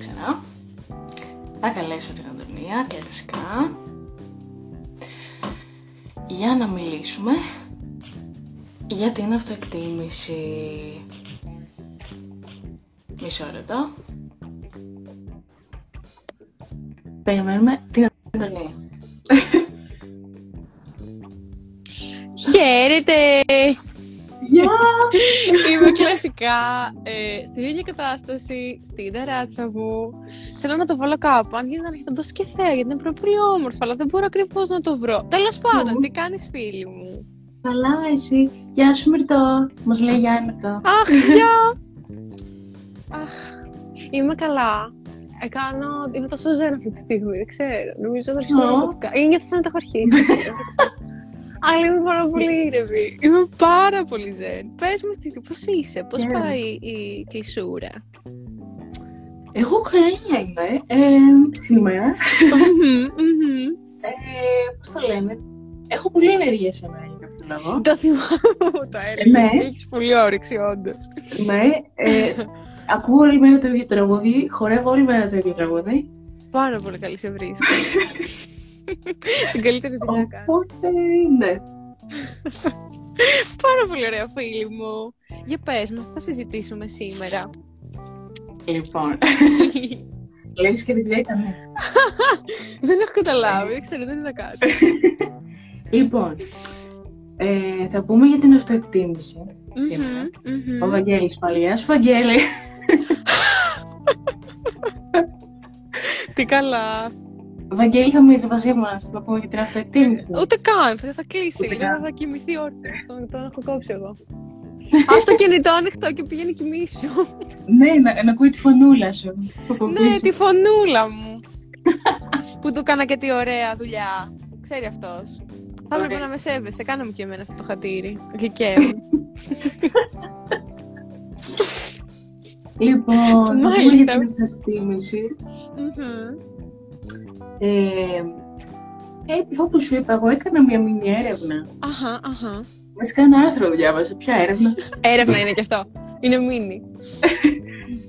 ξανά. Θα καλέσω την Αντωνία, κλασικά, για να μιλήσουμε για την αυτοεκτίμηση. Μισό λεπτό. Περιμένουμε την Αντωνία. Χαίρετε! Γεια! Είμαι κλασικά ε, στην ίδια κατάσταση, στην ταράτσα μου. Θέλω να το βάλω κάπου. Αν γίνεται να το δώσει και θέα, γιατί είναι πολύ όμορφο, αλλά δεν μπορώ ακριβώς να το βρω. Τέλος πάντων, τι κάνεις, φίλη μου; Καλά, εσύ. Γεια σου, Μυρτώ. Μας λέει γεια, η Μυρτώ. Αχ, γεια! Αχ, είμαι καλά. Εκάνω, είμαι τόσο ζένα αυτή τη στιγμή, δεν ξέρω. Νομίζω ότι θα αρχίσω Ω. να Ή νιώθω σαν να τα έχω αρχίσει. Αλλά είμαι πάρα πολύ ήρεμη. Είμαι πάρα πολύ ζεν. Πες μου, Στήθη, πώς είσαι, πώς Χαίρομαι. πάει η κλεισούρα; Εγώ καλά είμαι. Ε, σήμερα. Μμμ, μμμ. Ε, πώς το λένε. Έχω πολύ ενέργεια σήμερα για κάποιο λόγο. Το θυμάμαι, το έλεγες. ναι. Έχεις πολύ όρεξη, όντως. ναι. Ε, ακούω όλη μέρα το ίδιο τραγούδι. Χορεύω όλη μέρα το ίδιο τραγούδι. Πάρα πολύ καλή σε βρίσκω. Την καλύτερη δουλειά κάνω. Οπότε, ναι. Πάρα πολύ ωραία, φίλη μου. Για πες μας, τι θα συζητήσουμε σήμερα. Λοιπόν, λες και δεν ξέρει κανένας. δεν έχω καταλάβει, δεν ξέρω, δεν είναι κάτι. Λοιπόν, ε, θα πούμε για την αυτοεκτίμηση. σήμερα. Μμμ, μμμ. Ο Βαγγέλης πάλι. Γεια σου, Βαγγέλη. Τι καλά. Βαγγέλη, θα μιλήσει μαζί μας. Να πούμε για την αυτοεκτίμηση. Ούτε καν, θα, θα κλείσει. Ούτε Λίγο καν. θα κοιμηθεί όρθιο. Τον, τον έχω κόψει εγώ. Α το κινητό ανοιχτό και πήγαινε κοιμήσου. ναι, να, να ακούει τη φωνούλα σου. από ναι, πίσω. τη φωνούλα μου. που του έκανα και τη ωραία δουλειά. Ξέρει αυτός. Θα έπρεπε Ωραία. να με σέβεσαι. Κάνε μου και εμένα αυτό το χατήρι. Γλυκαίο. Λοιπόν, θα πούμε Μάλιστα. για την αυτοεκτίμηση. Μμμ. Ε, ε, όπως σου είπα, εγώ έκανα μια μήνυ έρευνα. Αχα, αχα. Μέσα κάνα άρθρο διάβασα. Ποια έρευνα. Έρευνα είναι και αυτό. Είναι μίνι.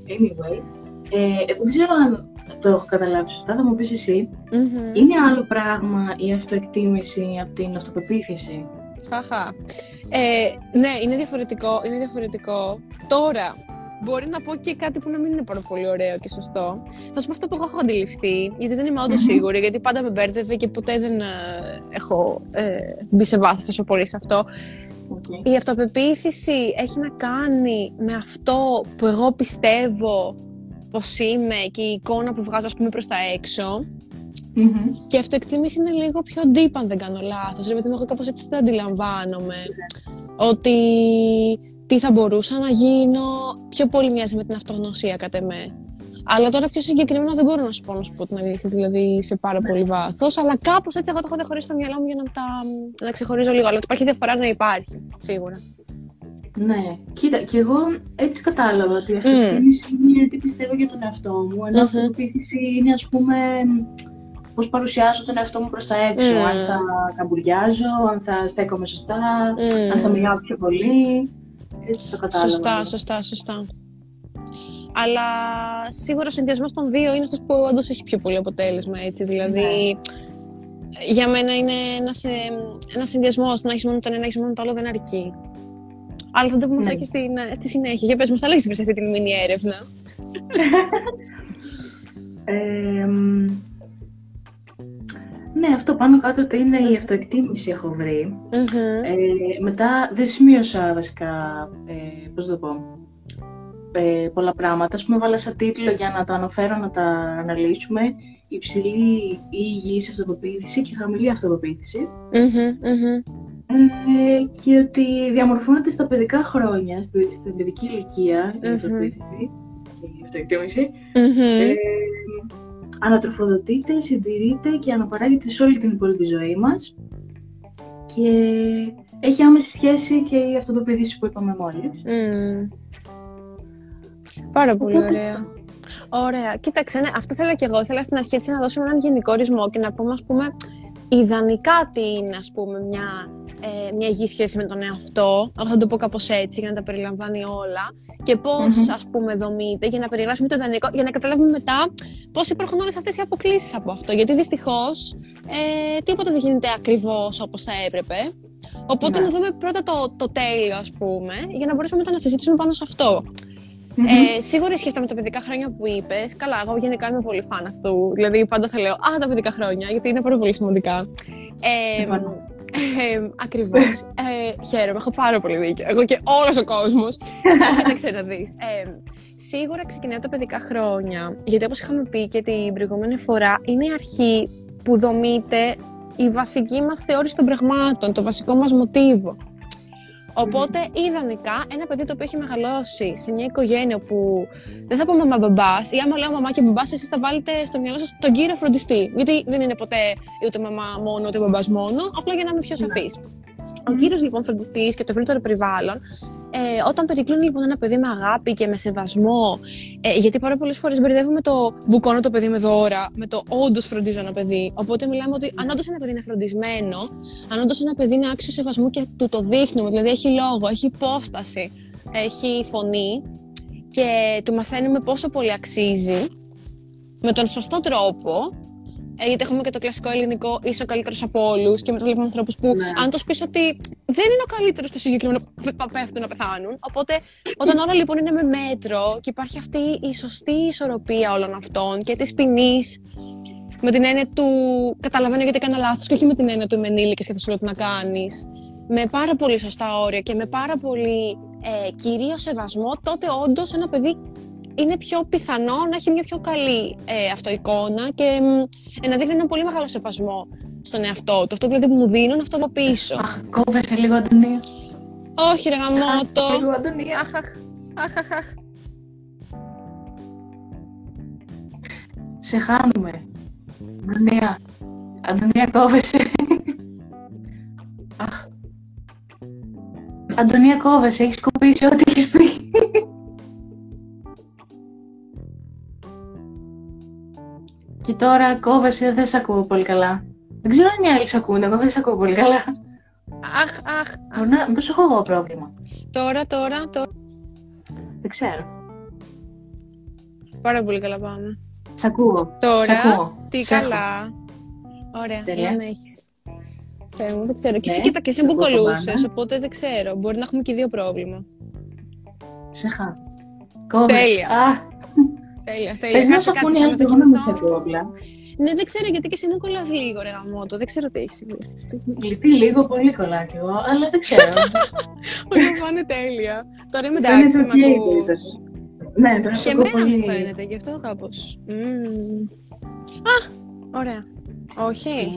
Anyway, ε, δεν ξέρω αν το έχω καταλάβει σωστά, θα μου πεις εσύ. Μμμ. Είναι άλλο πράγμα η αυτοεκτίμηση από την αυτοπεποίθηση; Χαχα. Ε, ναι, είναι διαφορετικό. Είναι διαφορετικό. Τώρα, μπορεί να πω και κάτι που να μην είναι πάρα πολύ ωραίο και σωστό. Θα σου πω αυτό που εγώ έχω αντιληφθεί, γιατί δεν είμαι όντως Μμμ. σίγουρη, γιατί πάντα με μπέρδευε και ποτέ δεν ε, έχω ε, μπει σε βάθος τόσο πολύ σε αυτό. Okay. Η αυτοπεποίθηση έχει να κάνει με αυτό που εγώ πιστεύω πως είμαι και η εικόνα που βγάζω, ας πούμε, προς τα έξω. Και η αυτοεκτίμηση είναι λίγο πιο deep, αν δεν κάνω λάθος. Ρε παιδί μου, εγώ κάπως έτσι το αντιλαμβάνομαι. Ότι τι θα μπορούσα να γίνω, πιο πολύ μοιάζει με την αυτογνωσία κατά εμέ. Αλλά τώρα πιο συγκεκριμένα δεν μπορώ να σου πω να σου πω την αλήθεια, δηλαδή σε πάρα πολύ βάθος. Αλλά κάπως έτσι εγώ το έχω διαχωρίσει στο μυαλό μου για να, τα, να ξεχωρίζω λίγο. Αλλά ότι υπάρχει διαφορά να υπάρχει, σίγουρα. Ναι, κοίτα, και εγώ έτσι κατάλαβα ότι η αυτοεκτίμηση είναι τι πιστεύω για τον εαυτό μου, ενώ η Μμμ. αυτοπεποίθηση είναι ας πούμε πώς παρουσιάζω τον εαυτό μου προς τα έξω, Μμ. αν θα καμπουριάζω, αν θα στέκομαι σωστά, Μμ. αν θα μιλάω πιο πολύ, έτσι το κατάλαβα. Σωστά, σωστά, σωστά. Αλλά σίγουρα ο συνδυασμός των δύο είναι αυτός που όντως έχει πιο πολύ αποτέλεσμα. Έτσι. Δηλαδή, για μένα είναι ένας ένας συνδυασμός. Να έχεις μόνο το ένα, να έχεις μόνο το άλλο δεν αρκεί. Αλλά θα το πούμε αυτό Ναι. και στην, στη συνέχεια. Για πες μας, τα λέγεις σε αυτή την μήνυ έρευνα. Ε, μ, ναι, αυτό πάνω κάτω ότι είναι η αυτοεκτίμηση έχω βρει. Μμμ. Ε, μετά δεν σημείωσα βασικά, ε, πώς το πω, ε, πολλά πράγματα. Ας πούμε βάλα σαν τίτλο για να τα αναφέρω, να τα αναλύσουμε. Υψηλή ή υγιής αυτοπεποίθηση και χαμηλή αυτοπεποίθηση. Μμμ, μμμ. Ε, και ότι διαμορφώνεται στα παιδικά χρόνια, στη- στην παιδική ηλικία, η Μμμ. αυτοπεποίθηση, η αυτοεκτίμηση. Μμμ. Ε, ανατροφοδοτείται, συντηρείται και αναπαράγεται σε όλη την υπόλοιπη ζωή μας και έχει άμεση σχέση και η αυτοπεποίθηση που είπαμε μόλις. Μμμ. Πάρα πολύ Οπότε ωραία. Ωραία. Κοίταξε, ναι, αυτό θέλω και εγώ. Ήθελα στην αρχή έτσι να δώσουμε έναν γενικό ορισμό και να πούμε, ας πούμε, ιδανικά τι είναι, ας πούμε, μια, ε, μια υγιή σχέση με τον εαυτό. Εγώ θα το πω κάπως έτσι, για να τα περιλαμβάνει όλα. Και πώς, mm ας πούμε, δομείται, για να περιγράψουμε το ιδανικό, για να καταλάβουμε μετά πώς υπάρχουν όλες αυτές οι αποκλήσεις από αυτό. Γιατί δυστυχώς ε, τίποτα δεν γίνεται ακριβώς όπως θα έπρεπε. Οπότε ναι. να δούμε πρώτα το, το τέλειο, ας πούμε, για να μπορέσουμε μετά να συζητήσουμε πάνω σε αυτό. Mm-hmm. Ε, σίγουρα σχέση με τα παιδικά χρόνια που είπες. Καλά, εγώ γενικά είμαι πολύ φαν αυτού. Δηλαδή, πάντα θα λέω Α, τα παιδικά χρόνια, γιατί είναι πάρα πολύ σημαντικά. Ε, ε, Ακριβώς. Ε, χαίρομαι, έχω πάρα πολύ δίκιο. Εγώ και όλος ο κόσμος. Κοίταξε να δει. Ε, σίγουρα ξεκινάει τα παιδικά χρόνια. Γιατί όπως είχαμε πει και την προηγούμενη φορά, είναι η αρχή που δομείται η βασική μας θεώρηση των πραγμάτων, το βασικό μας μοτίβο. Οπότε, ιδανικά, ένα παιδί το οποίο έχει μεγαλώσει σε μια οικογένεια που δεν θα πω μαμά μπαμπάς, ή άμα λέω μαμά και μπαμπάς, εσείς θα βάλετε στο μυαλό σας τον κύριο φροντιστή. Γιατί δεν είναι ποτέ ούτε μαμά μόνο, ούτε μπαμπάς μόνο, απλά για να είμαι πιο σαφής. Ο κύριος λοιπόν φροντιστής και το ευρύτερο περιβάλλον ε, όταν περικλούν λοιπόν ένα παιδί με αγάπη και με σεβασμό, ε, γιατί πάρα πολλές φορές μπερδεύουμε το μπουκώνω το παιδί με δώρα με το όντως φροντίζω ένα παιδί. Οπότε μιλάμε ότι αν όντως ένα παιδί είναι φροντισμένο, αν όντως ένα παιδί είναι άξιο σεβασμού και του το δείχνουμε, δηλαδή έχει λόγο, έχει υπόσταση, έχει φωνή και του μαθαίνουμε πόσο πολύ αξίζει με τον σωστό τρόπο, ε, γιατί έχουμε και το κλασικό ελληνικό είσαι ο καλύτερος από όλους και μετά βλέπουμε ανθρώπους που, ναι. αν τους πεις ότι δεν είναι ο καλύτερος στο συγκεκριμένο, πέφτουν να πεθάνουν. Οπότε, όταν όλα λοιπόν είναι με μέτρο και υπάρχει αυτή η σωστή ισορροπία όλων αυτών και της ποινής, με την έννοια του καταλαβαίνω γιατί έκανα λάθος και όχι με την έννοια του είμαι ενήλικε και θα σου λέω τι να κάνεις. Με πάρα πολύ σωστά όρια και με πάρα πολύ ε, κυρίως σεβασμό, τότε όντως ένα παιδί είναι πιο πιθανό να έχει μια πιο καλή ε, αυτοεικόνα και ε, να δείχνει ένα πολύ μεγάλο σεβασμό στον εαυτό του. Αυτό δηλαδή που μου δίνουν, αυτό το πίσω. Αχ, κόβεσαι λίγο, Αντωνία. Όχι, ρε γαμότο. Λίγο, Αντωνία. Αχ, αχ, αχ, αχ. Σε χάνουμε. Αντωνία. Αντωνία, κόβεσαι. Αχ. Αντωνία, κόβεσαι. Έχεις κοπήσει ό,τι έχεις πει. Τώρα κόβεσαι, δεν σε ακούω πολύ καλά. Δεν ξέρω αν οι άλλοι σε ακούνε, εγώ δεν σε ακούω πολύ καλά. Αχ, αχ. αχ. Μήπως έχω εγώ πρόβλημα. Τώρα, τώρα, τώρα. Δεν ξέρω. Πάρα πολύ καλά πάμε. Σ' ακούω. Τώρα, ακούω. τι καλά. Ωραία, Τέλεια. να έχεις. Θεέ μου, δεν ξέρω. Και εσύ, ναι, και εσύ που κολούσες, οπότε δεν ξέρω. Μπορεί να έχουμε και δύο πρόβλημα. Σε χα. Κόβες. Τέλεια. Α, Τέλεια, τέλεια. Πες να σου ακούνε οι άλλοι, εγώ να μην σε ακούω απλά. Ναι, δεν ξέρω γιατί και εσύ μου κολλάς λίγο, ρε γαμότο. Δεν ξέρω τι έχεις συμβεί Λυπεί λίγο, πολύ κολλά κι εγώ, αλλά δεν ξέρω. Όλα πάνε τέλεια. Τώρα είμαι εντάξει, με ακούω. Ναι, τώρα Και εμένα μου φαίνεται, γι' αυτό κάπως. Α, ωραία. Όχι.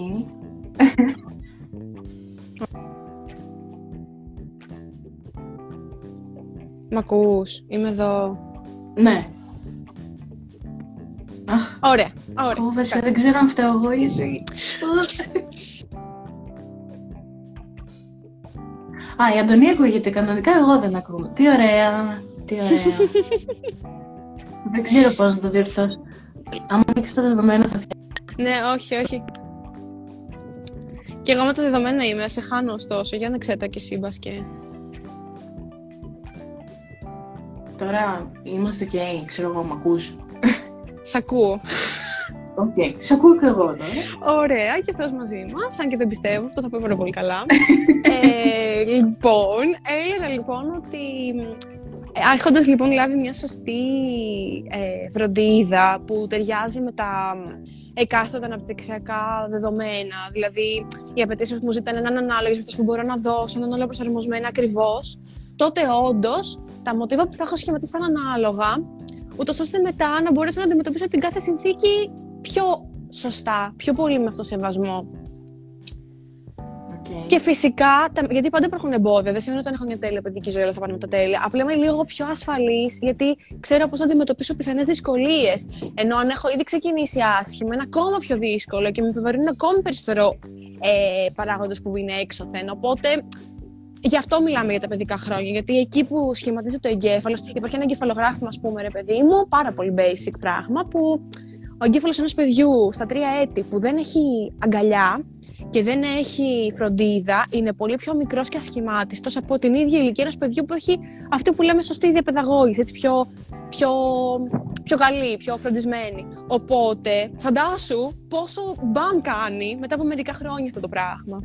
Μ' ακούς, είμαι εδώ. Ναι. Ωραία, ωραία. Κόβεσαι, δεν ξέρω αν φταίω εγώ ή εσύ. Α, η Αντωνία ακούγεται κανονικά, εγώ δεν ακούω. Τι ωραία, τι ωραία. δεν ξέρω πώς να το διορθώσω. Αν ανοίξει το δεδομένο θα φτιάξει. Ναι, όχι, όχι. Και εγώ με το δεδομένο είμαι, σε χάνω ωστόσο. Για να ξέρετε και εσύ, και... Τώρα είμαστε και, ξέρω εγώ, μ' ακούς. Σ' ακούω. OK, okay. σ' ακούω και εγώ τώρα. Ωραία, και Θεός μαζί μας, αν και δεν πιστεύω, αυτό θα πάει πάρα πολύ καλά. ε, λοιπόν, έλεγα λοιπόν ότι ε, έχοντα λοιπόν λάβει μια σωστή ε, φροντίδα που ταιριάζει με τα εκάστοτε αναπτυξιακά δεδομένα, δηλαδή οι απαιτήσεις που μου ζητάνε να είναι ανάλογες με αυτές που μπορώ να δώσω, να είναι όλα προσαρμοσμένα ακριβώς, τότε όντως τα μοτίβα που θα έχω σχηματίσει θα είναι ανάλογα ούτως ώστε μετά να μπορέσω να αντιμετωπίσω την κάθε συνθήκη πιο σωστά, πιο πολύ με αυτοσεβασμό. Okay. Και φυσικά, γιατί πάντα υπάρχουν εμπόδια. Δεν σημαίνει ότι όταν έχω μια τέλεια παιδική ζωή όλα θα πάνε με τα τέλεια. Απλά είμαι λίγο πιο ασφαλής, γιατί ξέρω πώς να αντιμετωπίσω πιθανές δυσκολίες. Ενώ αν έχω ήδη ξεκινήσει άσχημα, είναι ακόμα πιο δύσκολο και με επιβαρύνουν ακόμη περισσότερο ε, παράγοντες που είναι έξωθεν. Οπότε Γι' αυτό μιλάμε για τα παιδικά χρόνια. Γιατί εκεί που σχηματίζεται ο εγκέφαλος, υπάρχει ένα εγκεφαλογράφημα, ας πούμε, ρε παιδί μου, πάρα πολύ basic πράγμα, που ο εγκέφαλος ενός παιδιού στα τρία έτη που δεν έχει αγκαλιά και δεν έχει φροντίδα, είναι πολύ πιο μικρός και ασχημάτιστος από την ίδια ηλικία ενός παιδιού που έχει αυτή που λέμε σωστή διαπαιδαγώγηση, έτσι πιο, πιο, πιο καλή, πιο φροντισμένη. Οπότε, φαντάσου πόσο μπαμ κάνει μετά από μερικά χρόνια αυτό το πραγμα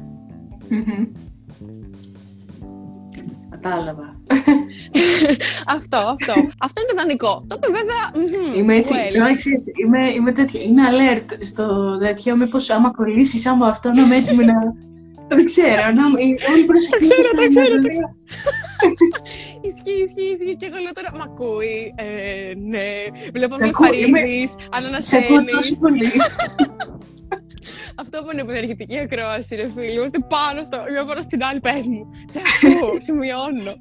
Κατάλαβα. αυτό, αυτό. αυτό είναι το ιδανικό. Το οποίο βέβαια. Είμαι έτσι. Well. είμαι, είμαι τέτοιο. Είμαι alert στο τέτοιο. Μήπως άμα κολλήσεις, άμα αυτό να είμαι έτοιμη να. Δεν ξέρω. Να μην προσοχή. Τα ξέρω, τα ξέρω. Ισχύει, ισχύει, ισχύει. Και εγώ λέω τώρα, μ' ακούει. Ε, ναι. Βλέπω με χαρίζει, αν ανασένει. Αυτό που είναι επενεργητική ακρόαση, ρε φίλοι. Είμαστε πάνω στο. Είμαι πάνω στην άλλη, πες μου. Σε ακούω, σημειώνω.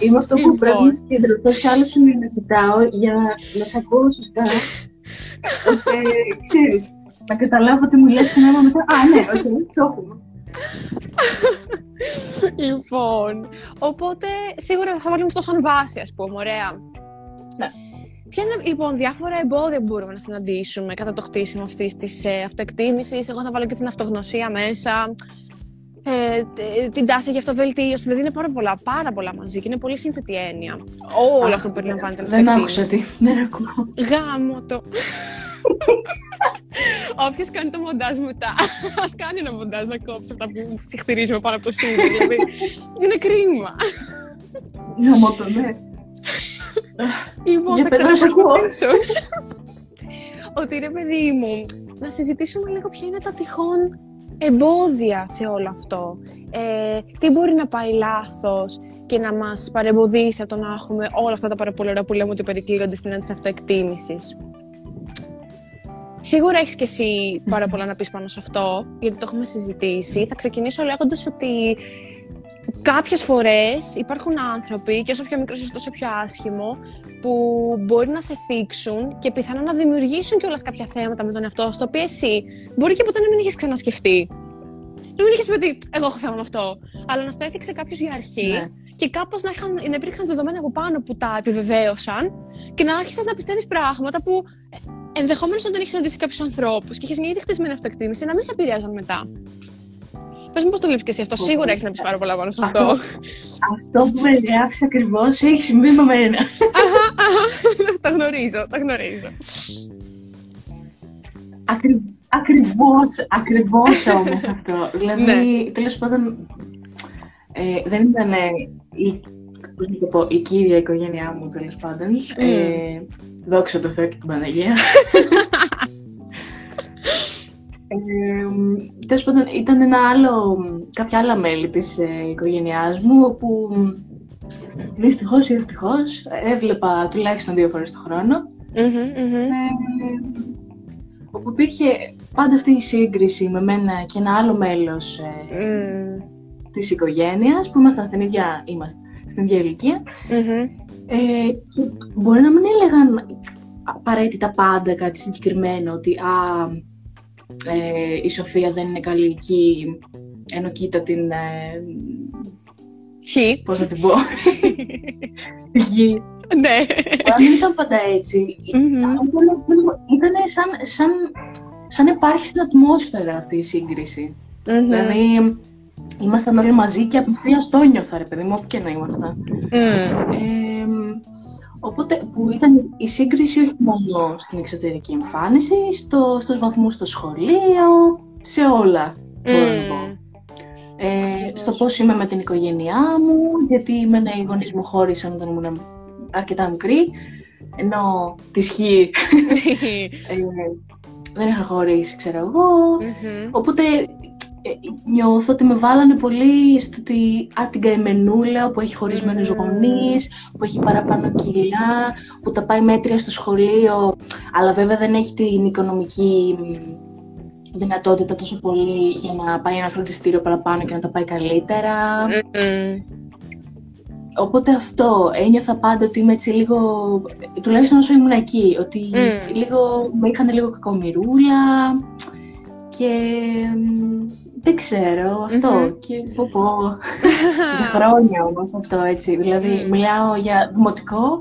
Είμαι αυτό που πρέπει να συγκεντρωθώ σε άλλο σημείο να κοιτάω για να σε ακούω σωστά. ώστε, ξέρεις, να καταλάβω τι μου λες και να είμαι μετά. Α, ναι, οκ, το έχουμε. λοιπόν, οπότε σίγουρα θα βάλουμε αυτό σαν βάση, ας πούμε, ωραία. Ναι. Ποια είναι λοιπόν διάφορα εμπόδια που μπορούμε να συναντήσουμε κατά το χτίσιμο αυτής της ε, αυτοεκτίμησης; Εγώ θα βάλω και την αυτογνωσία μέσα. Ε, την τάση για αυτοβελτίωση. Δηλαδή είναι πάρα πολλά, πάρα πολλά μαζί και είναι πολύ σύνθετη έννοια. Όλο αυτό που περιλαμβάνεται Δεν άκουσα τι. Δεν ακούω. Γάμο το. Όποιος κάνει το μοντάζ μετά, ας κάνει ένα μοντάζ να κόψει αυτά που συχτηρίζουμε πάνω από το σύνδεσμο. δηλαδή είναι κρίμα. Γάμο το, ναι. Λοιπόν, θα ξαναπροσπαθήσω. Ότι ρε παιδί μου, να συζητήσουμε λίγο ποια είναι τα τυχόν εμπόδια σε όλο αυτό. Ε, τι μπορεί να πάει λάθος και να μας παρεμποδίσει από το να έχουμε όλα αυτά τα πάρα πολύ ωραία που λέμε ότι περικλείονται στην έννοια της αυτοεκτίμησης. Σίγουρα έχεις και εσύ πάρα πολλά να πεις πάνω σε αυτό, γιατί το έχουμε συζητήσει. Θα ξεκινήσω λέγοντας ότι κάποιες φορές υπάρχουν άνθρωποι, και όσο πιο μικρός τόσο πιο άσχημο, που μπορεί να σε θίξουν και πιθανόν να δημιουργήσουν κιόλας κάποια θέματα με τον εαυτό σου, το οποίο εσύ μπορεί και ποτέ να μην έχεις ξανασκεφτεί. Να μην έχεις πει ότι εγώ έχω θέμα με αυτό, αλλά να στο έθιξε κάποιος για αρχή ναι. και κάπως να, είχαν, να υπήρξαν δεδομένα από πάνω που τα επιβεβαίωσαν και να άρχισες να πιστεύεις πράγματα που ε, ενδεχομένως όταν έχει συναντήσει κάποιους ανθρώπους και έχει μια ήδη χτισμένη αυτοεκτίμηση να μην σε επηρεάζαν μετά. Πες μου πώς το βλέπει και εσύ αυτό. Σίγουρα έχεις να πεις πάρα πολλά πάνω σε αυτό. Αυτό που περιγράφει ακριβώς έχει συμβεί με μένα. Το γνωρίζω, το γνωρίζω. Ακριβώς, ακριβώς όμως αυτό. Δηλαδή, ναι. τέλος πάντων, ε, δεν ήταν η, πώς να το πω, η κύρια οικογένειά μου, τέλος πάντων. Mm. Ε, δόξα τω Θεώ και την Παναγία. Ε, Τέλος πάντων, ήταν ένα άλλο, κάποια άλλα μέλη της ε, οικογένειάς μου, όπου δυστυχώς ή ευτυχώς έβλεπα τουλάχιστον δύο φορές το χρόνο. Ε, όπου υπήρχε πάντα αυτή η σύγκριση με μένα και ένα άλλο μέλος ε, mm. της οικογένειας, που ήμασταν στην ίδια, είμαστε, στην ίδια ηλικία. Ε, και μπορεί να μην έλεγαν απαραίτητα πάντα κάτι συγκεκριμένο, ότι α, ε, η Σοφία δεν είναι καλή εκεί, ενώ κοίτα την... Ε, Χ. Πώς θα την πω. Χ. Ναι. δεν ήταν πάντα έτσι. Ήταν σαν, σαν, σαν υπάρχει στην ατμόσφαιρα αυτή η συγκριση Δηλαδή, ήμασταν όλοι μαζί και απευθείας το νιώθα, ρε παιδί μου, όπου και να ήμασταν. Οπότε που ήταν η σύγκριση όχι μόνο στην εξωτερική εμφάνιση, στο, στους βαθμούς στο σχολείο, σε όλα μπορώ να πω. Ε, στο πώς είμαι με την οικογένειά μου, γιατί με οι γονείς μου χώρισαν όταν ήμουν αρκετά μικρή, ενώ τη χει ε, δεν είχα χωρίσει, ξέρω εγώ. Οπότε ε, νιώθω ότι με βάλανε πολύ στο ότι α, την καημενούλα που έχει χωρισμένους mm. γονείς, που έχει παραπάνω κιλά, που τα πάει μέτρια στο σχολείο, αλλά βέβαια δεν έχει την οικονομική δυνατότητα τόσο πολύ για να πάει ένα φροντιστήριο παραπάνω και να τα πάει καλύτερα. Οπότε αυτό, ένιωθα πάντα ότι είμαι έτσι λίγο, τουλάχιστον όσο ήμουν εκεί, ότι λίγο, με είχαν λίγο κακομοιρούλα και δεν ξέρω, Και πω πω. για χρόνια όμως αυτό έτσι. Δηλαδή, μιλάω για δημοτικό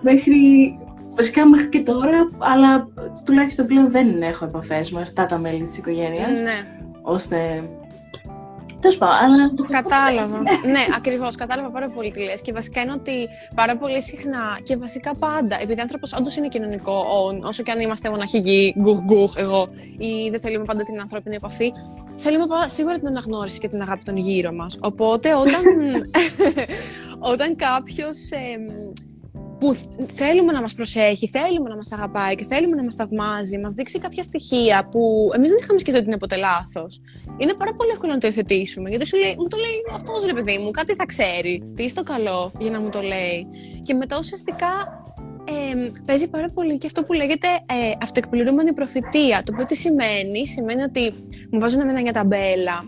μέχρι. Βασικά μέχρι και τώρα, αλλά τουλάχιστον πλέον δεν έχω επαφές με αυτά τα μέλη της οικογένειας. Ναι. ώστε Τέλος πάντων, το Κατάλαβα. ναι, ακριβώς. Κατάλαβα πάρα πολύ τι λες. Και βασικά είναι ότι πάρα πολύ συχνά και βασικά πάντα, επειδή ο άνθρωπος όντως είναι κοινωνικό, όσο και αν είμαστε μοναχηγοί, γκουχ γκουχ, εγώ, ή δεν θέλουμε πάντα την ανθρώπινη επαφή, θέλουμε σίγουρα την αναγνώριση και την αγάπη των γύρω μας. Οπότε όταν, όταν κάποιος που θέλουμε να μας προσέχει, θέλουμε να μας αγαπάει και θέλουμε να μας θαυμάζει, μας δείξει κάποια στοιχεία που εμείς δεν είχαμε σκεφτεί ότι είναι ποτέ λάθος. Είναι πάρα πολύ εύκολο να το υιοθετήσουμε. Γιατί σου λέει, μου το λέει αυτός ρε παιδί μου, κάτι θα ξέρει. Τι στο καλό για να μου το λέει. Και μετά ουσιαστικά ε, παίζει πάρα πολύ και αυτό που λέγεται ε, αυτοεκπληρούμενη προφητεία. Το οποίο τι σημαίνει, σημαίνει ότι μου βάζουν εμένα μια ταμπέλα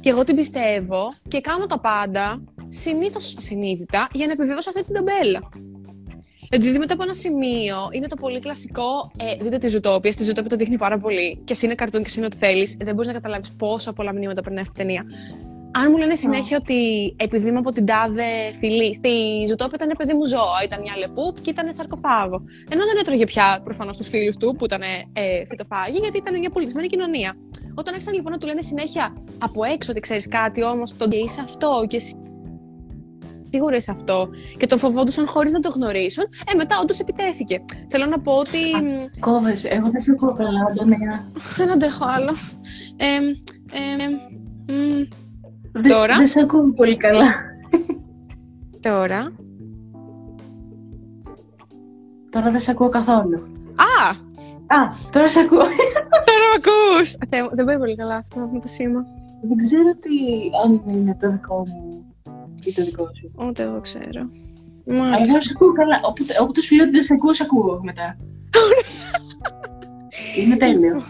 και εγώ την πιστεύω και κάνω τα πάντα συνήθως ασυνείδητα για να επιβεβαιώσω αυτή την ταμπέλα. Δηλαδή μετά από ένα σημείο είναι το πολύ κλασικό. Ε, δείτε τη Ζουτόπια. Στη Ζουτόπια το δείχνει πάρα πολύ. Και εσύ είναι καρτούν και εσύ είναι ό,τι θέλεις. Δεν μπορείς να καταλάβεις πόσα πολλά μηνύματα περνάει αυτή η ταινία. Αν μου λένε συνέχεια ότι επειδή είμαι από την τάδε φυλή, στη Ζουτόπια ήταν παιδί μου ζώα, ήταν μια λεπούπ και ήταν σαρκοφάγο. Ενώ δεν έτρωγε πια προφανώς τους φίλους του που ήταν ε, φυτοφάγοι, γιατί ήταν μια πολιτισμένη κοινωνία. Όταν άρχισαν λοιπόν να του λένε συνέχεια από έξω ότι ξέρεις κάτι, όμως το είσαι αυτό και εσύ σίγουρε σε αυτό και τον φοβόντουσαν χωρίς να το γνωρίσουν, ε, μετά όντως επιτέθηκε. Θέλω να πω ότι. Κόβες, εγώ δεν σε ακούω καλά, Αντωνία. Δεν αντέχω άλλο. Ε, ε, ε, τώρα. Δεν σε ακούω πολύ καλά. Τώρα. Τώρα δεν σε ακούω καθόλου. Α! Α, τώρα σε ακούω. τώρα με ακούς! Δεν πάει πολύ καλά αυτό με το σήμα. Δεν ξέρω τι, αν είναι το δικό μου ή το δικό σου. Ούτε εγώ ξέρω. Αλλά δεν σε ακούω καλά. Όποτε, όποτε σου λέω ότι δεν σε ακούω, σε ακούω μετά. Είναι τέλειο.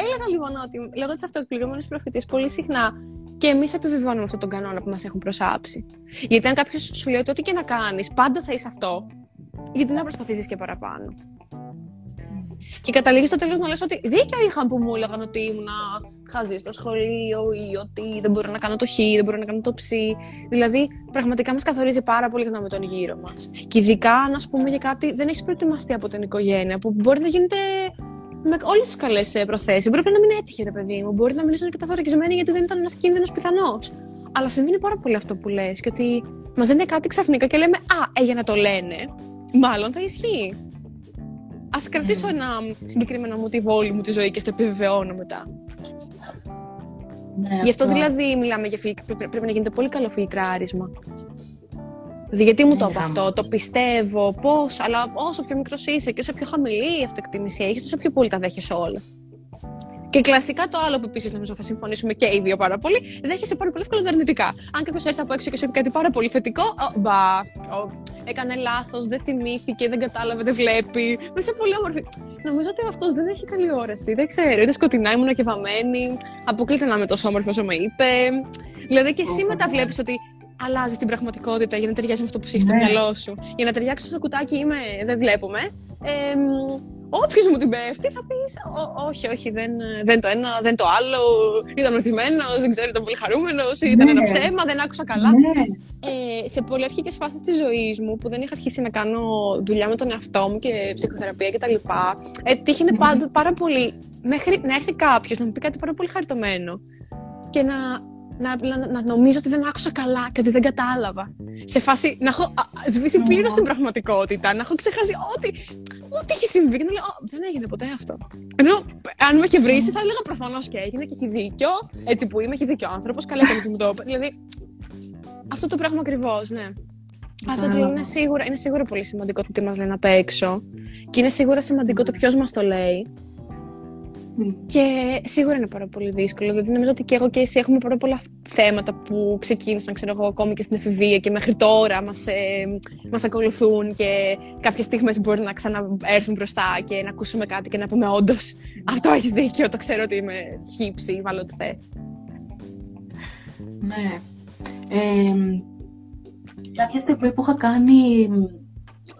Έλεγα λοιπόν ότι λόγω της αυτοεκπληρούμενης προφητή πολύ συχνά και εμείς επιβεβαιώνουμε αυτόν τον κανόνα που μας έχουν προσάψει. Γιατί αν κάποιος σου λέει ότι ό,τι και να κάνεις, πάντα θα είσαι αυτό, γιατί να προσπαθήσεις και παραπάνω. Και καταλήγεις στο τέλος να λες ότι δίκιο είχαν που μου έλεγαν ότι ήμουν χαζή στο σχολείο ή ότι δεν μπορώ να κάνω το χ, δεν μπορώ να κάνω το ψ. Δηλαδή, πραγματικά μας καθορίζει πάρα πολύ και με τον γύρο μας. Και ειδικά αν, α πούμε, για κάτι δεν έχεις προετοιμαστεί από την οικογένεια, που μπορεί να γίνεται με όλες τις καλές ε, προθέσεις. Μπορεί να μην έτυχε, ρε παιδί μου. Μπορεί να μιλήσουν και καθορικισμένοι γιατί δεν ήταν ένας κίνδυνος πιθανός. Αλλά συμβαίνει πάρα πολύ αυτό που λες και ότι μας λένε κάτι ξαφνικά και λέμε Α, ε, για να το λένε. Μάλλον θα ισχύει. Α κρατήσω ένα συγκεκριμένο μοτίβο όλη μου τη ζωή και στο επιβεβαιώνω μετά. Ναι, Γι' αυτό, δηλαδή μιλάμε για φιλτρ... πρέπει να γίνεται πολύ καλό φιλτράρισμα. Δηλαδή, γιατί μου το είπα αυτό, το πιστεύω, πώς, αλλά όσο πιο μικρός είσαι και όσο πιο χαμηλή η αυτοεκτίμηση έχεις, τόσο πιο πολύ τα δέχεσαι όλα. Και κλασικά το άλλο που επίσης νομίζω θα συμφωνήσουμε και οι δύο πάρα πολύ, δέχεσαι πάρα πολύ εύκολα τα αρνητικά. Αν κάποιος έρθει από έξω και σου πει κάτι πάρα πολύ θετικό, oh, μπα, oh, έκανε λάθος, δεν θυμήθηκε, δεν κατάλαβε, δεν βλέπει. Δεν είσαι πολύ όμορφη. Νομίζω ότι αυτός δεν έχει καλή όραση. Δεν ξέρω. Είναι σκοτεινά, ήμουν και βαμμένη. Αποκλείται να είμαι τόσο όμορφο όσο με είπε. Δηλαδή και εσύ μετά βλέπεις ότι αλλάζει την πραγματικότητα για να ταιριάζει με αυτό που έχει στο ναι. μυαλό σου. Για να ταιριάξει στο κουτάκι είμαι, δεν βλέπουμε. Ε, Όποιος μου την πέφτει θα πεις: Όχι, όχι, δεν, δεν το ένα, δεν το άλλο. Ήταν μεθυμένο, δεν ξέρω, ήταν πολύ χαρούμενος, ήταν ναι. ένα ψέμα, δεν άκουσα καλά. Ναι. Ε, σε πολύ αρχικέ φάσεις της ζωής μου που δεν είχα αρχίσει να κάνω δουλειά με τον εαυτό μου και ψυχοθεραπεία κτλ. Ε, τύχαινε mm. πάρα πολύ μέχρι να έρθει κάποιος να μου πει κάτι πάρα πολύ χαριτωμένο και να να, να, να νομίζω ότι δεν άκουσα καλά και ότι δεν κατάλαβα. Σε φάση να έχω σβήσει πλήρως την πραγματικότητα, να έχω ξεχάσει ό,τι, ό,τι έχει συμβεί και να λέω Δεν έγινε ποτέ αυτό. Ενώ αν με είχε βρει, θα έλεγα προφανώς και έγινε και έχει δίκιο. Έτσι που είμαι, έχει δίκιο ο άνθρωπος. Καλά έκανε μου το είπε. Δηλαδή. Αυτό το πράγμα ακριβώς, ναι. Αυτό το είναι σίγουρα, είναι σίγουρα πολύ σημαντικό το τι μας λένε απ' έξω. Και είναι σίγουρα σημαντικό το ποιος μας το λέει. Και σίγουρα είναι πάρα πολύ δύσκολο. Δηλαδή, νομίζω ότι και εγώ και εσύ έχουμε πάρα πολλά θέματα που ξεκίνησαν, ξέρω εγώ, ακόμη και στην εφηβεία και μέχρι τώρα μας ε, μας ακολουθούν και κάποιες στιγμές μπορεί να ξαναέρθουν μπροστά και να ακούσουμε κάτι και να πούμε όντως αυτό έχεις δίκιο. Το ξέρω ότι είμαι χύψη, βάλω ό,τι θες. Ναι. Ε, κάποια στιγμή που είχα κάνει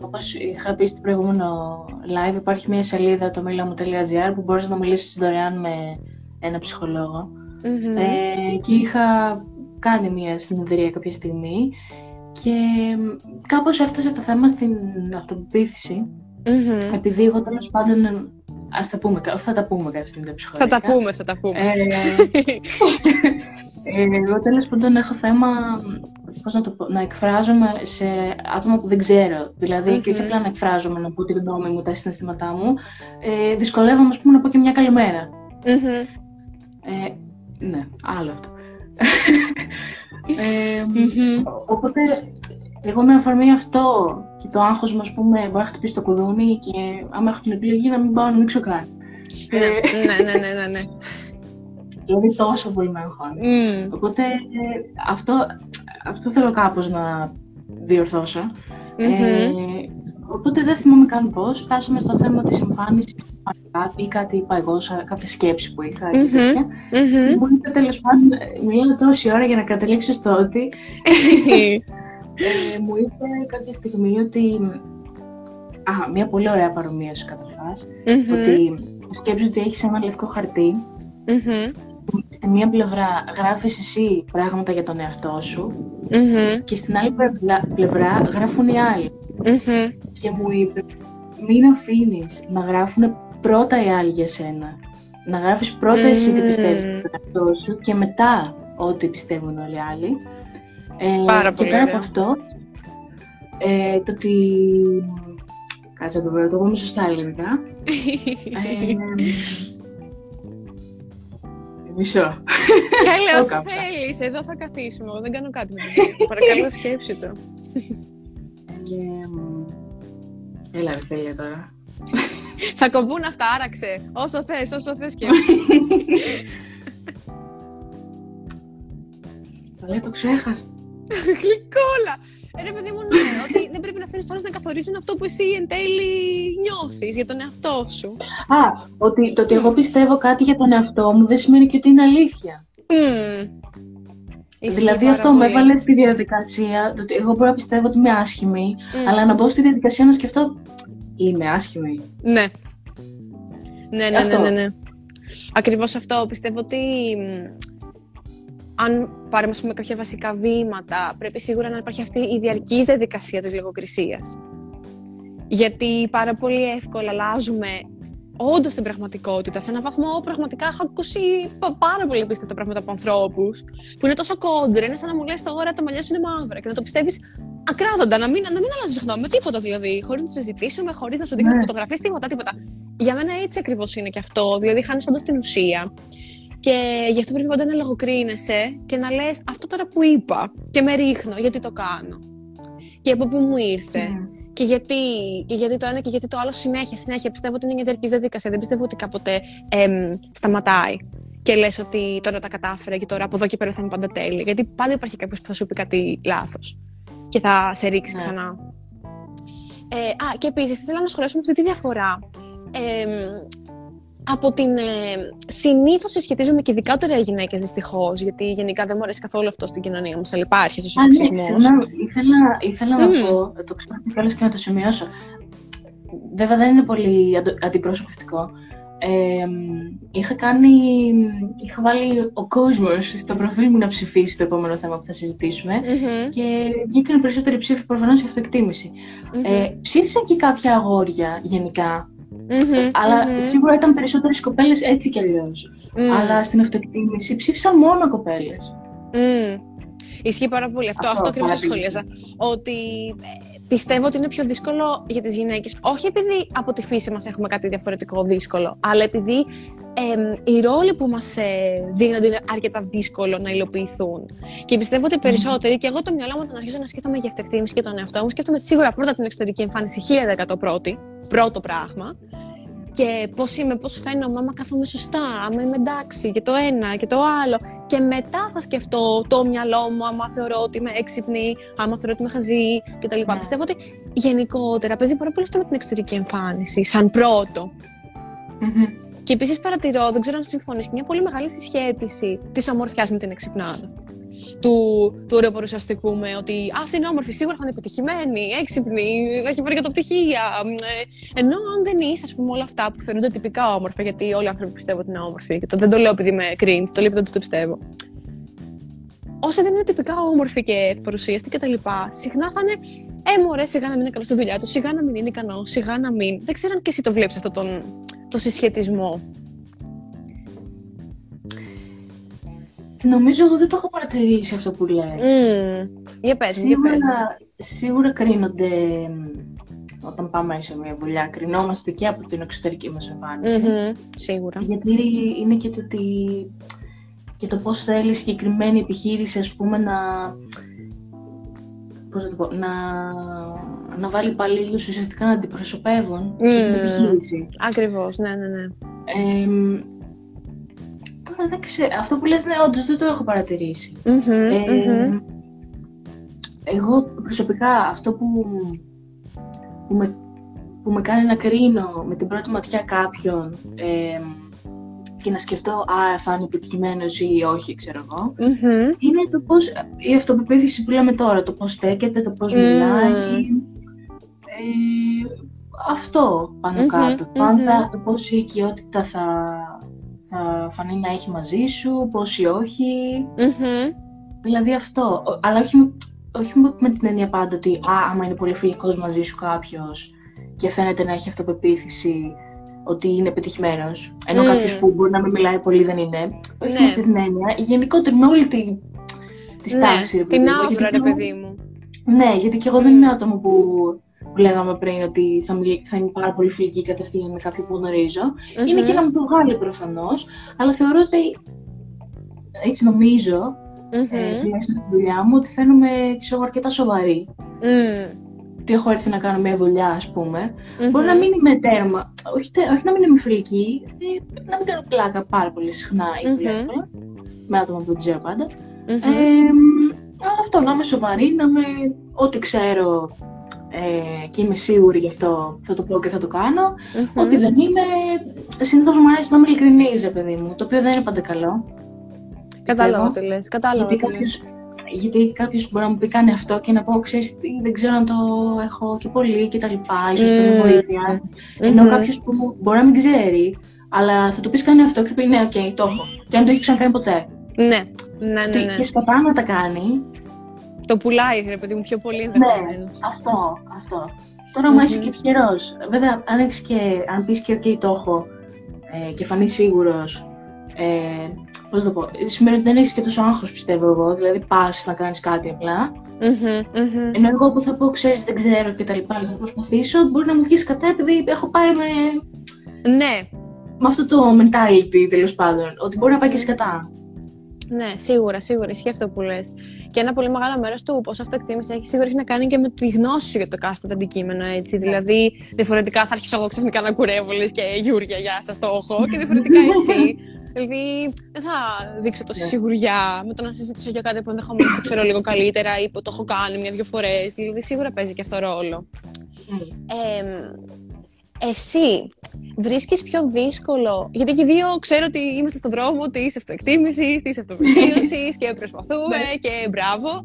Όπως είχα πει στο προηγούμενο live, υπάρχει μια σελίδα το milamu.gr που μπορείς να μιλήσεις δωρεάν με ένα Ε, και είχα κάνει μια συνεδρία κάποια στιγμή και κάπως έφτασε το θέμα στην αυτοπεποίθηση. Επειδή εγώ τέλος πάντων ας τα πούμε, θα τα πούμε κάποια στιγμή Θα τα πούμε, θα τα πούμε. Ε, ε, εγώ τέλος πάντων έχω θέμα πώς να, το πω, να εκφράζομαι σε άτομα που δεν ξέρω. Δηλαδή, mm-hmm. και όχι απλά να εκφράζομαι, να πω τη γνώμη μου, τα συναισθήματά μου. Ε, δυσκολεύομαι, ας πούμε, να πω και μια καλημέρα. Mm-hmm. Ε, ναι, άλλο αυτό. ε, mm-hmm. Οπότε, εγώ με αφορμή αυτό και το άγχος μου, ας πούμε, μπορεί να χτυπήσει το κουδούνι και άμα έχω την επιλογή να μην πάω να ανοίξω καν. Ναι, ναι, ναι, ναι, ναι. Δηλαδή τόσο πολύ με αγχώνει. Mm. Οπότε ε, αυτό, αυτό θέλω κάπως να διορθώσω. Mm-hmm. Ε, οπότε δεν θυμάμαι καν πώς. Φτάσαμε στο θέμα της εμφάνισης ή κάτι είπα εγώ, κάποια σκέψη που είχα mm-hmm. και τέτοια. Mm-hmm. Μου είπε τέλος πάντων, μιλάω τόση ώρα για να καταλήξω στο ότι ε, μου είπε κάποια στιγμή ότι Α, μια πολύ ωραία παρομοίωση καταρχάς, mm-hmm. ότι σκέψου ότι έχεις ένα λευκό χαρτί mm-hmm στη μία πλευρά γράφεις εσύ πράγματα για τον εαυτό σου και στην άλλη πλευρά γράφουν οι άλλοι. Και μου είπε, μην αφήνεις να γράφουν πρώτα οι άλλοι για σένα. Να γράφεις πρώτα εσύ τι πιστεύεις για τον εαυτό σου και μετά ό,τι πιστεύουν όλοι οι άλλοι. Ε, Πάρα και πέρα από αυτό, ε, το ότι... Κάτσε να το βρω, το πούμε σωστά ελληνικά. ε, Μισό. Καλώ όσο θέλεις. Εδώ θα καθίσουμε. Εγώ δεν κάνω κάτι με το Παρακαλώ, σκέψη το. Έλα, ρε φίλε τώρα. θα κομπούν αυτά, άραξε. Όσο θες, όσο θες σκέψη. Το λέει, το ξέχασα. Γλυκόλα. Ε, ρε παιδί μου, ναι, ότι δεν πρέπει να αφήνει όλους να καθορίζουν αυτό που εσύ εν τέλει νιώθεις για τον εαυτό σου. Α, ότι το ότι εγώ πιστεύω κάτι για τον εαυτό μου δεν σημαίνει και ότι είναι αλήθεια. Mm. Δηλαδή αυτό με έβαλε στη διαδικασία, το ότι εγώ μπορώ να πιστεύω ότι είμαι άσχημη, αλλά να μπω στη διαδικασία να σκεφτώ είμαι άσχημη. Ναι. Ναι, ναι, ναι, ναι, ναι. Ακριβώς αυτό. Πιστεύω ότι αν πάρουμε πούμε, κάποια βασικά βήματα, πρέπει σίγουρα να υπάρχει αυτή η διαρκής διαδικασία της λογοκρισίας. Γιατί πάρα πολύ εύκολα αλλάζουμε όντως την πραγματικότητα. Σε έναν βαθμό πραγματικά έχω ακούσει πάρα πολύ πίστευτα πράγματα από ανθρώπους που είναι τόσο κόντρα. Είναι σαν να μου λες: Τα ώρα τα μαλλιά σου είναι μαύρα και να το πιστεύεις ακράδαντα, να μην, να μην αλλάζεις γνώμη με τίποτα δηλαδή. Χωρίς να το συζητήσουμε, χωρίς να σου δείχνω ναι. φωτογραφίες, τίποτα, τίποτα. Για μένα έτσι ακριβώς είναι και αυτό. Δηλαδή, χάνεις όντως την ουσία. Και γι' αυτό πρέπει πάντα να λογοκρίνεσαι και να λες αυτό τώρα που είπα και με ρίχνω γιατί το κάνω. Και από πού μου ήρθε. Mm. Και γιατί, και γιατί το ένα και γιατί το άλλο συνέχεια, συνέχεια. Πιστεύω ότι είναι μια διαρκής διαδικασία. Δεν πιστεύω ότι κάποτε εμ, σταματάει και λες ότι τώρα τα κατάφερα και τώρα από εδώ και πέρα θα είμαι πάντα τέλεια. Γιατί πάντα υπάρχει κάποιος που θα σου πει κάτι λάθος και θα σε ρίξει ναι. ξανά. Ε, α, και επίσης ήθελα να σχολιάσουμε αυτή τη διαφορά. Ε, από την. Ε, Συνήθως συσχετίζομαι και ειδικότερα οι γυναίκες δυστυχώς, γιατί γενικά δεν μου αρέσει καθόλου αυτό στην κοινωνία μα, αλλά υπάρχει ο ναι, σεξισμό. ήθελα, ήθελα να πω, το ξέχασα κιόλα και να το σημειώσω. Βέβαια δεν είναι πολύ αντιπροσωπευτικό. Ε, είχα κάνει, είχα βάλει ο κόσμος στο προφίλ μου να ψηφίσει το επόμενο θέμα που θα συζητήσουμε mm-hmm. και βγήκαν περισσότεροι ψήφοι προφανώς για αυτοεκτίμηση. Mm-hmm. Ε, ψήφισαν και κάποια αγόρια γενικά Mm-hmm, αλλά mm-hmm. σίγουρα ήταν περισσότερες κοπέλες έτσι κι αλλιώς. Mm. Αλλά στην αυτοεκτίμηση ψήφισαν μόνο κοπέλες. Mm. Ισχύει πάρα πολύ αυτό. Αυτό, αυτό ακριβώς σχολίαζα. Ότι ε, πιστεύω ότι είναι πιο δύσκολο για τις γυναίκες. Όχι επειδή από τη φύση μας έχουμε κάτι διαφορετικό δύσκολο, αλλά επειδή ε, οι ρόλοι που μας ε, δίνονται είναι αρκετά δύσκολο να υλοποιηθούν. Και πιστεύω ότι περισσότεροι, και εγώ το μυαλό μου όταν αρχίζω να σκέφτομαι για αυτοεκτίμηση και τον εαυτό μου, σκέφτομαι σίγουρα πρώτα την εξωτερική εμφάνιση 1000% πρώτη, πρώτο πράγμα. Και πώς είμαι, πώς φαίνομαι, άμα καθόμαι σωστά, άμα είμαι εντάξει, και το ένα και το άλλο. Και μετά θα σκεφτώ το μυαλό μου, άμα θεωρώ ότι είμαι έξυπνη, άμα θεωρώ ότι είμαι χαζή κτλ. Ναι. Πιστεύω ότι γενικότερα παίζει πάρα πολύ αυτό με την εξωτερική εμφάνιση, σαν πρώτο. Mm-hmm. Και επίσης παρατηρώ, δεν ξέρω αν συμφωνείς, μια πολύ μεγάλη συσχέτιση της ομορφιάς με την εξυπνάδα. Του, του ωραίου παρουσιαστικού με ότι αυτή είναι όμορφη, σίγουρα θα είναι επιτυχημένη, έξυπνη, θα έχει βρει το πτυχία. Ε, ενώ αν δεν είσαι, ας πούμε, όλα αυτά που θεωρούνται τυπικά όμορφα, γιατί όλοι οι άνθρωποι πιστεύουν ότι είναι όμορφοι, και το, δεν το λέω επειδή είμαι cringe, το λέω επειδή δεν το πιστεύω. Όσοι δεν είναι τυπικά όμορφοι και παρουσίαστοι κτλ., συχνά θα είναι ε, μωρέ, σιγά να μην είναι καλός στη δουλειά τους, σιγά να μην είναι ικανός, σιγά να μην. Δεν ξέρω αν και εσύ το βλέπεις αυτόν τον το συσχετισμό. Νομίζω εγώ δεν το έχω παρατηρήσει αυτό που λες. Mm. Για πες, σίγουρα, σίγουρα κρίνονται όταν πάμε σε μια δουλειά, κρινόμαστε και από την εξωτερική μας εμφάνιση. Mm-hmm, σίγουρα. Γιατί είναι και το, ότι, και το πώς θέλει συγκεκριμένη επιχείρηση, ας πούμε, να, πώς το πω, να, να βάλει υπαλλήλους ουσιαστικά να αντιπροσωπεύουν mm. την επιχείρηση. Ακριβώς, ναι, ναι, ναι. Ε, τώρα δεν ξέρω, αυτό που λες, ναι, όντως δεν το έχω παρατηρήσει. Mm-hmm, Εγώ προσωπικά αυτό που που με, που με κάνει να κρίνω με την πρώτη ματιά κάποιον ε, και να σκεφτώ «Α, θα είναι επιτυχημένος ή όχι», ξέρω εγώ, είναι το πώς, η αυτοπεποίθηση που λέμε τώρα, το πώς στέκεται, το πώς μιλάει, ε, αυτό πάνω κάτω. Mm-hmm. το πώς η οικειότητα θα, θα φανεί να έχει μαζί σου, πώς ή όχι. Δηλαδή αυτό. Αλλά όχι όχι με την έννοια πάντα ότι α, άμα είναι πολύ φιλικός μαζί σου κάποιος και φαίνεται να έχει αυτοπεποίθηση ότι είναι πετυχημένος, ενώ mm. κάποιος που μπορεί να μην μιλάει πολύ δεν είναι. Όχι ναι. με αυτή την έννοια. Γενικότερα με όλη τη, τη ναι, στάση. Την άουρα, ρε παιδί μου. Ναι, γιατί και εγώ δεν είμαι άτομο που, που λέγαμε πριν ότι θα, μιλ, θα είμαι πάρα πολύ φιλική κατευθείαν με κάποιον που γνωριζω Είναι και να μου το βγάλει προφανώς, αλλά θεωρώ ότι έτσι νομίζω mm-hmm. ε, τουλάχιστον στη δουλειά μου, ότι φαίνομαι ξέρω, αρκετά σοβαρή. Mm. Τι έχω έρθει να κάνω μια δουλειά, ας πούμε. Mm-hmm. Μπορεί να μην είμαι τέρμα, όχι, όχι να μην είμαι φιλική, ε, να μην κάνω πλάκα πάρα πολύ συχνά ή mm-hmm. με άτομα που δεν ξέρω πάντα. Mm-hmm. Ε, αλλά αυτό, να είμαι σοβαρή, να είμαι ό,τι ξέρω ε, και είμαι σίγουρη γι' αυτό θα το πω και θα το κάνω. Mm-hmm. Ό,τι δεν είμαι, συνήθως μου αρέσει να είμαι ειλικρινής, παιδί μου, το οποίο δεν είναι πάντα καλό. Κατάλαβα τι λες, κατάλαβα γιατί κάποιος, γιατί κάποιος μπορεί να μου πει κάνε αυτό και να πω, ξέρεις τι, δεν ξέρω αν το έχω και πολύ και τα λοιπά, ίσως mm. θέλει βοήθεια. Mm-hmm. Ενώ κάποιος που μπορεί να μην ξέρει, αλλά θα του πεις κάνε αυτό και θα πει ναι, OK, okay, το έχω. Και αν το έχεις ξανακάνει ποτέ. Ναι, ναι, ναι. ναι. Και σκατά να τα κάνει. Το πουλάει, ρε παιδί μου, πιο πολύ Ναι, αυτό, αυτό. Τώρα mm-hmm. μου είσαι και τυχερό. Βέβαια, αν, έχεις και, αν πεις και ok, το έχω ε, και φανεί σίγουρος ε, Πώς να το πω, σημαίνει ότι δεν έχεις και τόσο άγχος, πιστεύω εγώ. Δηλαδή, πας να κάνεις κάτι απλά. Mm-hmm, mm-hmm. Ενώ εγώ που θα πω, ξέρεις, δεν ξέρω και τα λοιπά, αλλά θα προσπαθήσω, μπορεί να μου βγεις κατά επειδή έχω πάει με. Ναι. Με αυτό το mentality τέλος πάντων. Ότι μπορεί να πάει και σκατά. Ναι, σίγουρα, σίγουρα. Ισχύει αυτό που λες. Και ένα πολύ μεγάλο μέρος του πώς αυτοεκτίμηση έχει σίγουρα έχει να κάνει και με τη γνώση σου για το κάθε αντικείμενο. Έτσι. Ναι. Δηλαδή, διαφορετικά θα αρχίσω εγώ ξαφνικά να κουρεύω και Γιούρια, γεια σας, το έχω. Και διαφορετικά εσύ Δηλαδή, δεν θα δείξω τόση ναι. σιγουριά με το να συζητήσω για κάτι που ενδεχομένως το ξέρω λίγο καλύτερα ή που το έχω κάνει μια-δυο φορές. Δηλαδή, σίγουρα παίζει και αυτό ρόλο. Ε, εσύ βρίσκεις πιο δύσκολο, γιατί και οι δύο ξέρω ότι είμαστε στον δρόμο της αυτοεκτίμησης, της αυτοβελτίωσης και προσπαθούμε ναι. και μπράβο.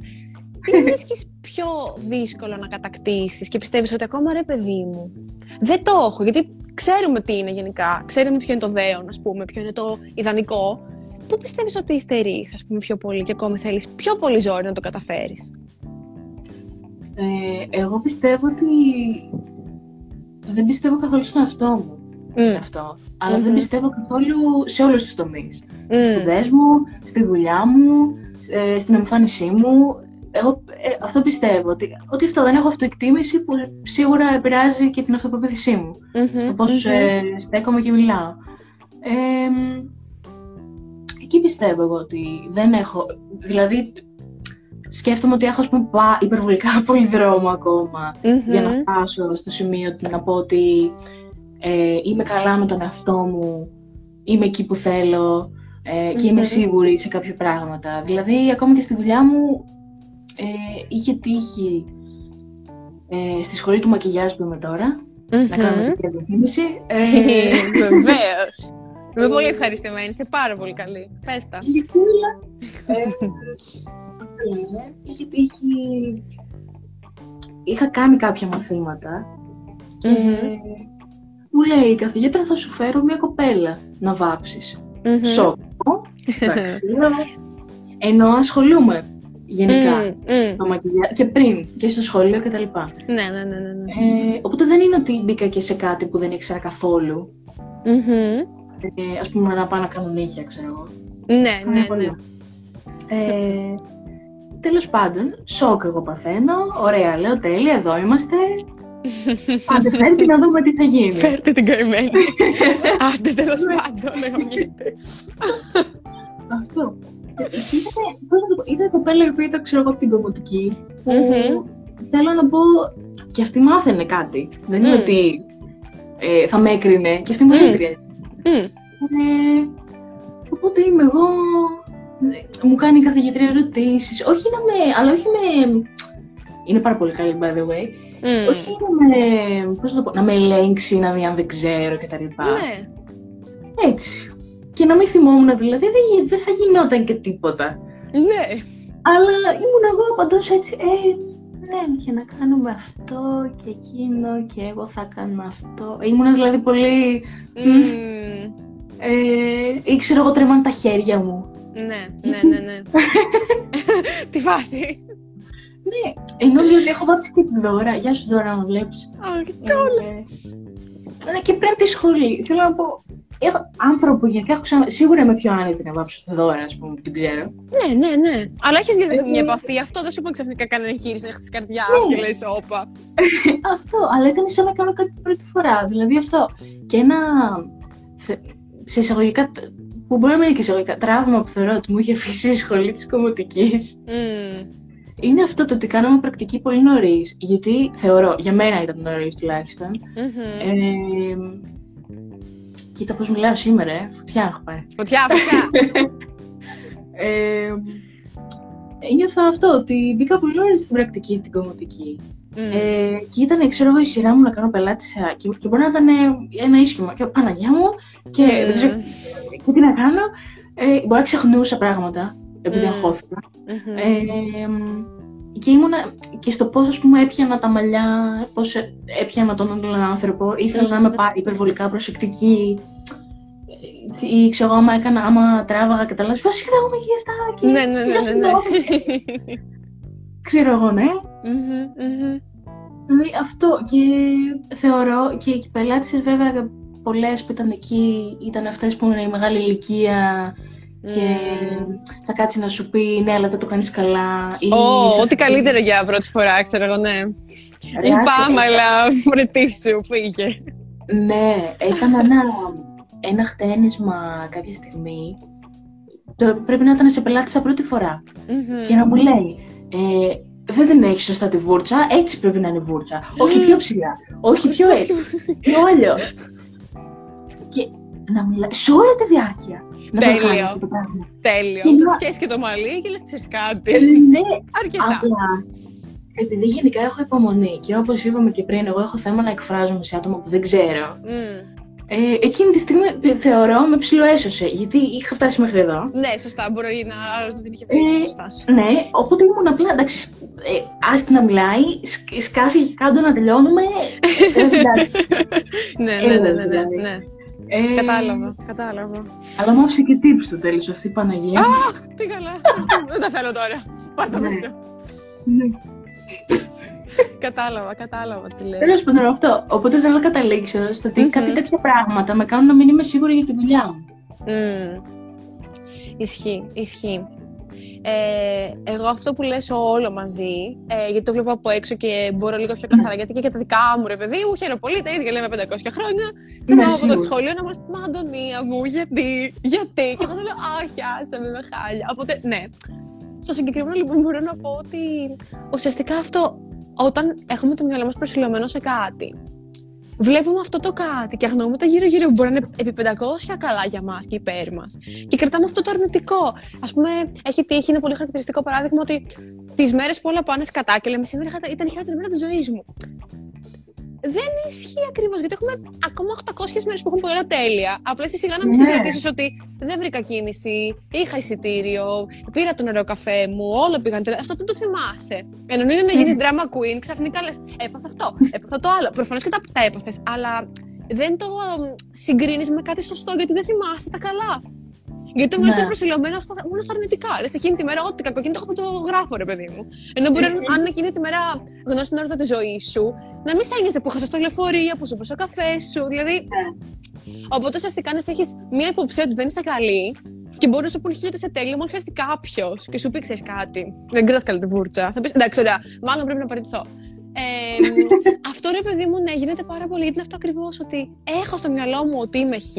Τι βρίσκεις πιο δύσκολο να κατακτήσεις και πιστεύεις ότι ακόμα ρε παιδί μου, δεν το έχω, γιατί ξέρουμε τι είναι γενικά. Ξέρουμε ποιο είναι το δέον, ας πούμε, ποιο είναι το ιδανικό. Πού πιστεύεις ότι υστερείς, ας πούμε, πιο πολύ και ακόμη θέλεις πιο πολύ ζόρι να το καταφέρεις; Ε, εγώ πιστεύω ότι δεν πιστεύω καθόλου στον εαυτό μου. Mm. Αυτό. Αλλά δεν πιστεύω καθόλου σε όλους τους τομείς. Mm. Στις σπουδές μου, στη δουλειά μου, ε, στην εμφάνισή μου εγώ ε, αυτό πιστεύω, ότι, ότι αυτό δεν έχω αυτοεκτίμηση που σίγουρα επηρεάζει και την αυτοπεποίθησή μου, mm-hmm, στο πώς ε, στέκομαι και μιλάω. Ε, εκεί πιστεύω εγώ ότι δεν έχω, δηλαδή σκέφτομαι ότι έχω πούμε, υπερβολικά πολύ δρόμο ακόμα για να φτάσω στο σημείο να πω ότι ε, είμαι καλά με τον εαυτό μου, είμαι εκεί που θέλω ε, και είμαι σίγουρη σε κάποια πράγματα. Δηλαδή, ακόμα και στη δουλειά μου, ε, είχε τύχει ε, στη σχολή του μακιγιάζ που είμαι τώρα, mm-hmm. να κάνω μια διαφήμιση. Ε, Βεβαίως. Είμαι πολύ ευχαριστημένη, είσαι πάρα πολύ καλή. Πες τα. Γλυκούλα. ε, πώς το λένε, είχε τύχει... Είχα κάνει κάποια μαθήματα και mm-hmm. μου λέει η καθηγήτρια θα σου φέρω μια κοπέλα να βάψεις. Mm-hmm. Σοκ. Εντάξει, ενώ ασχολούμαι γενικά. Mm, mm. Το μακιγιά... Και πριν, και στο σχολείο κτλ. Ναι, ναι, ναι. ναι, ναι. Ε, οπότε δεν είναι ότι μπήκα και σε κάτι που δεν ήξερα καθόλου. Ε, ας πούμε να πάω να κάνω νύχια, ξέρω εγώ. Ναι, ναι, ναι. Ε, τέλος πάντων, σοκ εγώ παθαίνω. Ωραία, λέω τέλεια, εδώ είμαστε. Άντε, φέρτε να δούμε τι θα γίνει. Φέρτε την καημένη. Άντε, τέλος πάντων, λέγεται. Αυτό. Είδα κοπέλα που ήταν, ξέρω εγώ, από την κομμωτική, που θέλω να πω, και αυτή μάθαινε κάτι. Δεν είναι ότι ε, θα με έκρινε, και αυτή μου έκρινε. Ε, οπότε είμαι εγώ, μου κάνει η καθηγητρία ερωτήσεις. Όχι να με, αλλά όχι με... Είναι πάρα πολύ καλή, by the way. Mm. Όχι να με, πώς το πω, να με ελέγξει, να δει αν δεν ξέρω κτλ. Ναι. Έτσι. Και να μην θυμόμουν δηλαδή, δεν, δεν θα γινόταν και τίποτα. Ναι. Αλλά ήμουν εγώ παντός έτσι, ε, ναι, για να κάνουμε αυτό και εκείνο και εγώ θα κάνω αυτό. Ήμουν δηλαδή πολύ... Mm. Ε, ήξερα εγώ τρέμαν τα χέρια μου. Ναι, ναι, ναι, ναι. Τι φάση. Ναι, ενώ δηλαδή έχω βάψει και τη δώρα. Γεια σου δώρα, να βλέπεις. Α, και τώρα. Ναι, και πριν τη σχολή. Θέλω να πω, έχω άνθρωπο γιατί έχω ξανα... Σίγουρα είμαι πιο άνετη να βάψω τη δώρα, ας πούμε, που την ξέρω. Ναι, ναι, ναι. Αλλά έχεις γεννηθεί μια επαφή. Αυτό δεν σου είπε ξαφνικά κανένα εγχείρηση να έχει τη καρδιά ναι. και λες, όπα. αυτό, αλλά ήταν σαν να κάνω κάτι πρώτη φορά. Δηλαδή αυτό. Και ένα. Σε εισαγωγικά που μπορεί να μην είναι και εισαγωγικά τραύμα που θεωρώ ότι μου είχε αφήσει η σχολή της κομμωτικής. Mm. Είναι αυτό το ότι κάναμε πρακτική πολύ νωρίς. Γιατί θεωρώ, για μένα ήταν νωρίς τουλάχιστον. Mm-hmm. Ε, κοίτα πώς μιλάω σήμερα, ε. Φωτιά έχω πάρει. Φωτιά, φωτιά. ε, ένιωθα αυτό, ότι μπήκα πολύ νωρίς στην πρακτική στην κομμωτική. Mm. Ε, και ήταν, ξέρω εγώ, η σειρά μου να κάνω πελάτησα και, και μπορεί να ήταν ένα ίσχυμα. Και Παναγιά μου, και mm. δεν ξέρω και τι να κάνω. Ε, μπορεί να ξεχνούσα πράγματα, επειδή mm. αγχώθηκα. Mm-hmm. Ε, και ήμουνα και στο πώς ας πούμε έπιανα τα μαλλιά, πώς έπιανα τον άλλον άνθρωπο. Ήθελα να είμαι υπερβολικά προσεκτική. Ή ξέρω εγώ, άμα έκανα, άμα τράβαγα και τα λέω, Βασικά, εγώ με αυτά. Και ναι, ναι, ναι, ναι, ναι. ξέρω εγώ, ναι. Δηλαδή αυτό και θεωρώ και οι πελάτησε βέβαια πολλές που ήταν εκεί ήταν αυτές που είναι η μεγάλη ηλικία και θα κάτσει να σου πει ναι, αλλά δεν το κάνεις καλά. Ω, ό,τι καλύτερο για πρώτη φορά, ξέρω εγώ, ναι. Λυπάμαι, αλλά φορετή σου, φύγε. Ναι, έκανα ένα, ένα χτένισμα κάποια στιγμή. Το, πρέπει να ήταν σε πελάτησα πρώτη Και να μου λέει, ε, δεν την έχει σωστά τη βούρτσα, έτσι πρέπει να είναι η βούρτσα. Όχι πιο ψηλά, όχι πιο έτσι, πιο αλλιώς και να μιλάει σε όλη τη διάρκεια. Τέλειο. Να το πράγμα. Τέλειο. Και να σχέσει και το μαλλί και λες ξέρεις κάτι. Ε, ναι, αρκετά. Απλά, επειδή γενικά έχω υπομονή και όπως είπαμε και πριν, εγώ έχω θέμα να εκφράζομαι σε άτομα που δεν ξέρω. Mm. Ε, εκείνη τη στιγμή ε, θεωρώ με ψηλοέσωσε, γιατί είχα φτάσει μέχρι εδώ. Ναι, σωστά, μπορεί να άλλο δεν την είχε πει. Ε, σωστά, σωστά. Ναι, οπότε ήμουν απλά εντάξει. Ε, άστη να μιλάει, σκάσει και κάτω να τελειώνουμε. Ε, εντάξει. ναι, ναι, ναι, ναι, ναι, δηλαδή. ναι. Ε... Κατάλαβα, κατάλαβα. Αλλά μου άφησε και τύψη στο τέλος αυτή η Παναγία. Α, τι καλά. Δεν τα θέλω τώρα. Πάρ' το ναι. ναι. κατάλαβα, κατάλαβα τι λέει. Τέλος πάντων αυτό. Οπότε θέλω να καταλήξω στο ότι κάτι τέτοια πράγματα με κάνουν να μην είμαι σίγουρη για τη δουλειά μου. Mm. Ισχύει, ισχύει. Ε, εγώ αυτό που λες όλο μαζί, ε, γιατί το βλέπω από έξω και μπορώ λίγο πιο καθαρά, γιατί και για τα δικά μου ρε παιδί μου, χαίρομαι πολύ, τα ίδια λέμε 500 χρόνια. Σε πάω από το σχολείο να μου Μα Αντωνία μου, γιατί, γιατί; Και εγώ θα λέω, Αχ, άσε με, με χάλια. Οπότε, ναι. Στο συγκεκριμένο λοιπόν μπορώ να πω ότι ουσιαστικά αυτό, όταν έχουμε το μυαλό μας προσιλωμένο σε κάτι, βλέπουμε αυτό το κάτι και αγνοούμε τα γύρω-γύρω που μπορεί να είναι επί 500 καλά για μας και υπέρ μας. Και κρατάμε αυτό το αρνητικό. Α πούμε, έχει τύχει, είναι πολύ χαρακτηριστικό παράδειγμα ότι τις μέρες που όλα πάνε σκατά και λέμε σήμερα ήταν η χειρότερη μέρα της ζωής μου δεν ισχύει ακριβώς γιατί έχουμε ακόμα 800 μέρες που έχουν πει όλα τέλεια. Απλά εσύ σιγά να μην ναι. συγκρατήσεις ότι δεν βρήκα κίνηση, είχα εισιτήριο, πήρα το νερό καφέ μου, όλα πήγαν τέλεια. Αυτό δεν το θυμάσαι. Ενώ είναι να γίνει ναι. drama queen, ξαφνικά λες: Έπαθα αυτό, έπαθα το άλλο. Προφανώς και τα, τα έπαθες, αλλά δεν το συγκρίνεις με κάτι σωστό γιατί δεν θυμάσαι τα καλά. Γιατί το μυαλό ναι. προσιλωμένος στο, μόνο στα αρνητικά. Λες εκείνη τη μέρα, ό,τι κακό το έχω το γράφω, ρε παιδί μου. Ενώ μπορεί αν εκείνη τη μέρα γνώσει την έρωτα τη ζωή σου, να μην σε που χάσει το λεωφορείο, που σου ο καφέ σου. Δηλαδή. Ναι. Οπότε ουσιαστικά να έχεις μία υποψία ότι δεν είσαι καλή και μπορεί να σου πούνε χίλια σε τέλειο, μόνο έρθει κάποιος και σου πει ξέρεις κάτι. Δεν κρατά καλή τη βούρτσα. Θα πεις εντάξει, ωραία, μάλλον πρέπει να παραιτηθώ. Ε, αυτό ρε παιδί μου, ναι, γίνεται πάρα πολύ. Γιατί είναι αυτό ακριβώς ότι έχω στο μυαλό μου ότι είμαι χ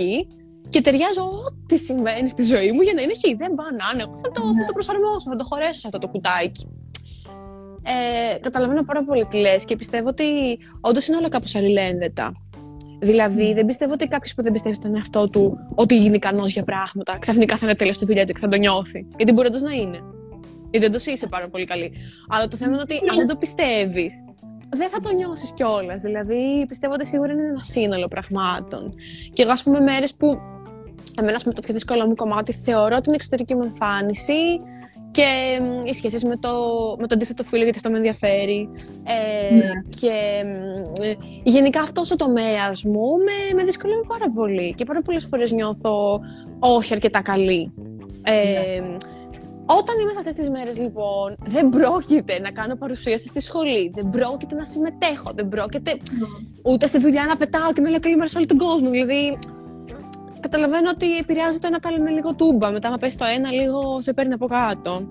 και ταιριάζω ό,τι συμβαίνει στη ζωή μου για να είναι χ. Δεν πάω να είναι. Θα το, θα το προσαρμόσω, θα το χωρέσω σε αυτό το κουτάκι. Ε, καταλαβαίνω πάρα πολύ τι λες και πιστεύω ότι όντως είναι όλα κάπως αλληλένδετα. Δηλαδή, δεν πιστεύω ότι κάποιος που δεν πιστεύει στον εαυτό του ότι είναι ικανός για πράγματα, ξαφνικά θα είναι τέλειος στη δουλειά του και θα το νιώθει. Γιατί μπορεί να είναι. Γιατί δεν το είσαι πάρα πολύ καλή. Αλλά το θέμα είναι ότι αν δεν το πιστεύεις, δεν θα το νιώσεις κιόλας. Δηλαδή, πιστεύω ότι σίγουρα είναι ένα σύνολο πραγμάτων. Και εγώ, ας πούμε, μέρες που. Εμένα, με το πιο δύσκολο μου κομμάτι, θεωρώ την εξωτερική μου εμφάνιση και οι σχέσεις με το, με το αντίθετο φίλο, γιατί αυτό με ενδιαφέρει. Ε, ναι. Και ε, γενικά αυτό ο τομέας μου με, με δυσκολεύει πάρα πολύ. Και πάρα πολλές φορές νιώθω όχι αρκετά καλή. Ε, ναι. Όταν είμαι σε αυτές τις μέρες, λοιπόν, δεν πρόκειται να κάνω παρουσίαση στη σχολή, δεν πρόκειται να συμμετέχω, δεν πρόκειται ναι. ούτε στη δουλειά να πετάω και να λέω καλή μέρα σε όλο τον κόσμο. Δηλαδή, καταλαβαίνω ότι επηρεάζει το ένα το άλλο είναι λίγο τούμπα. Μετά, να πέσει το ένα, λίγο σε παίρνει από κάτω.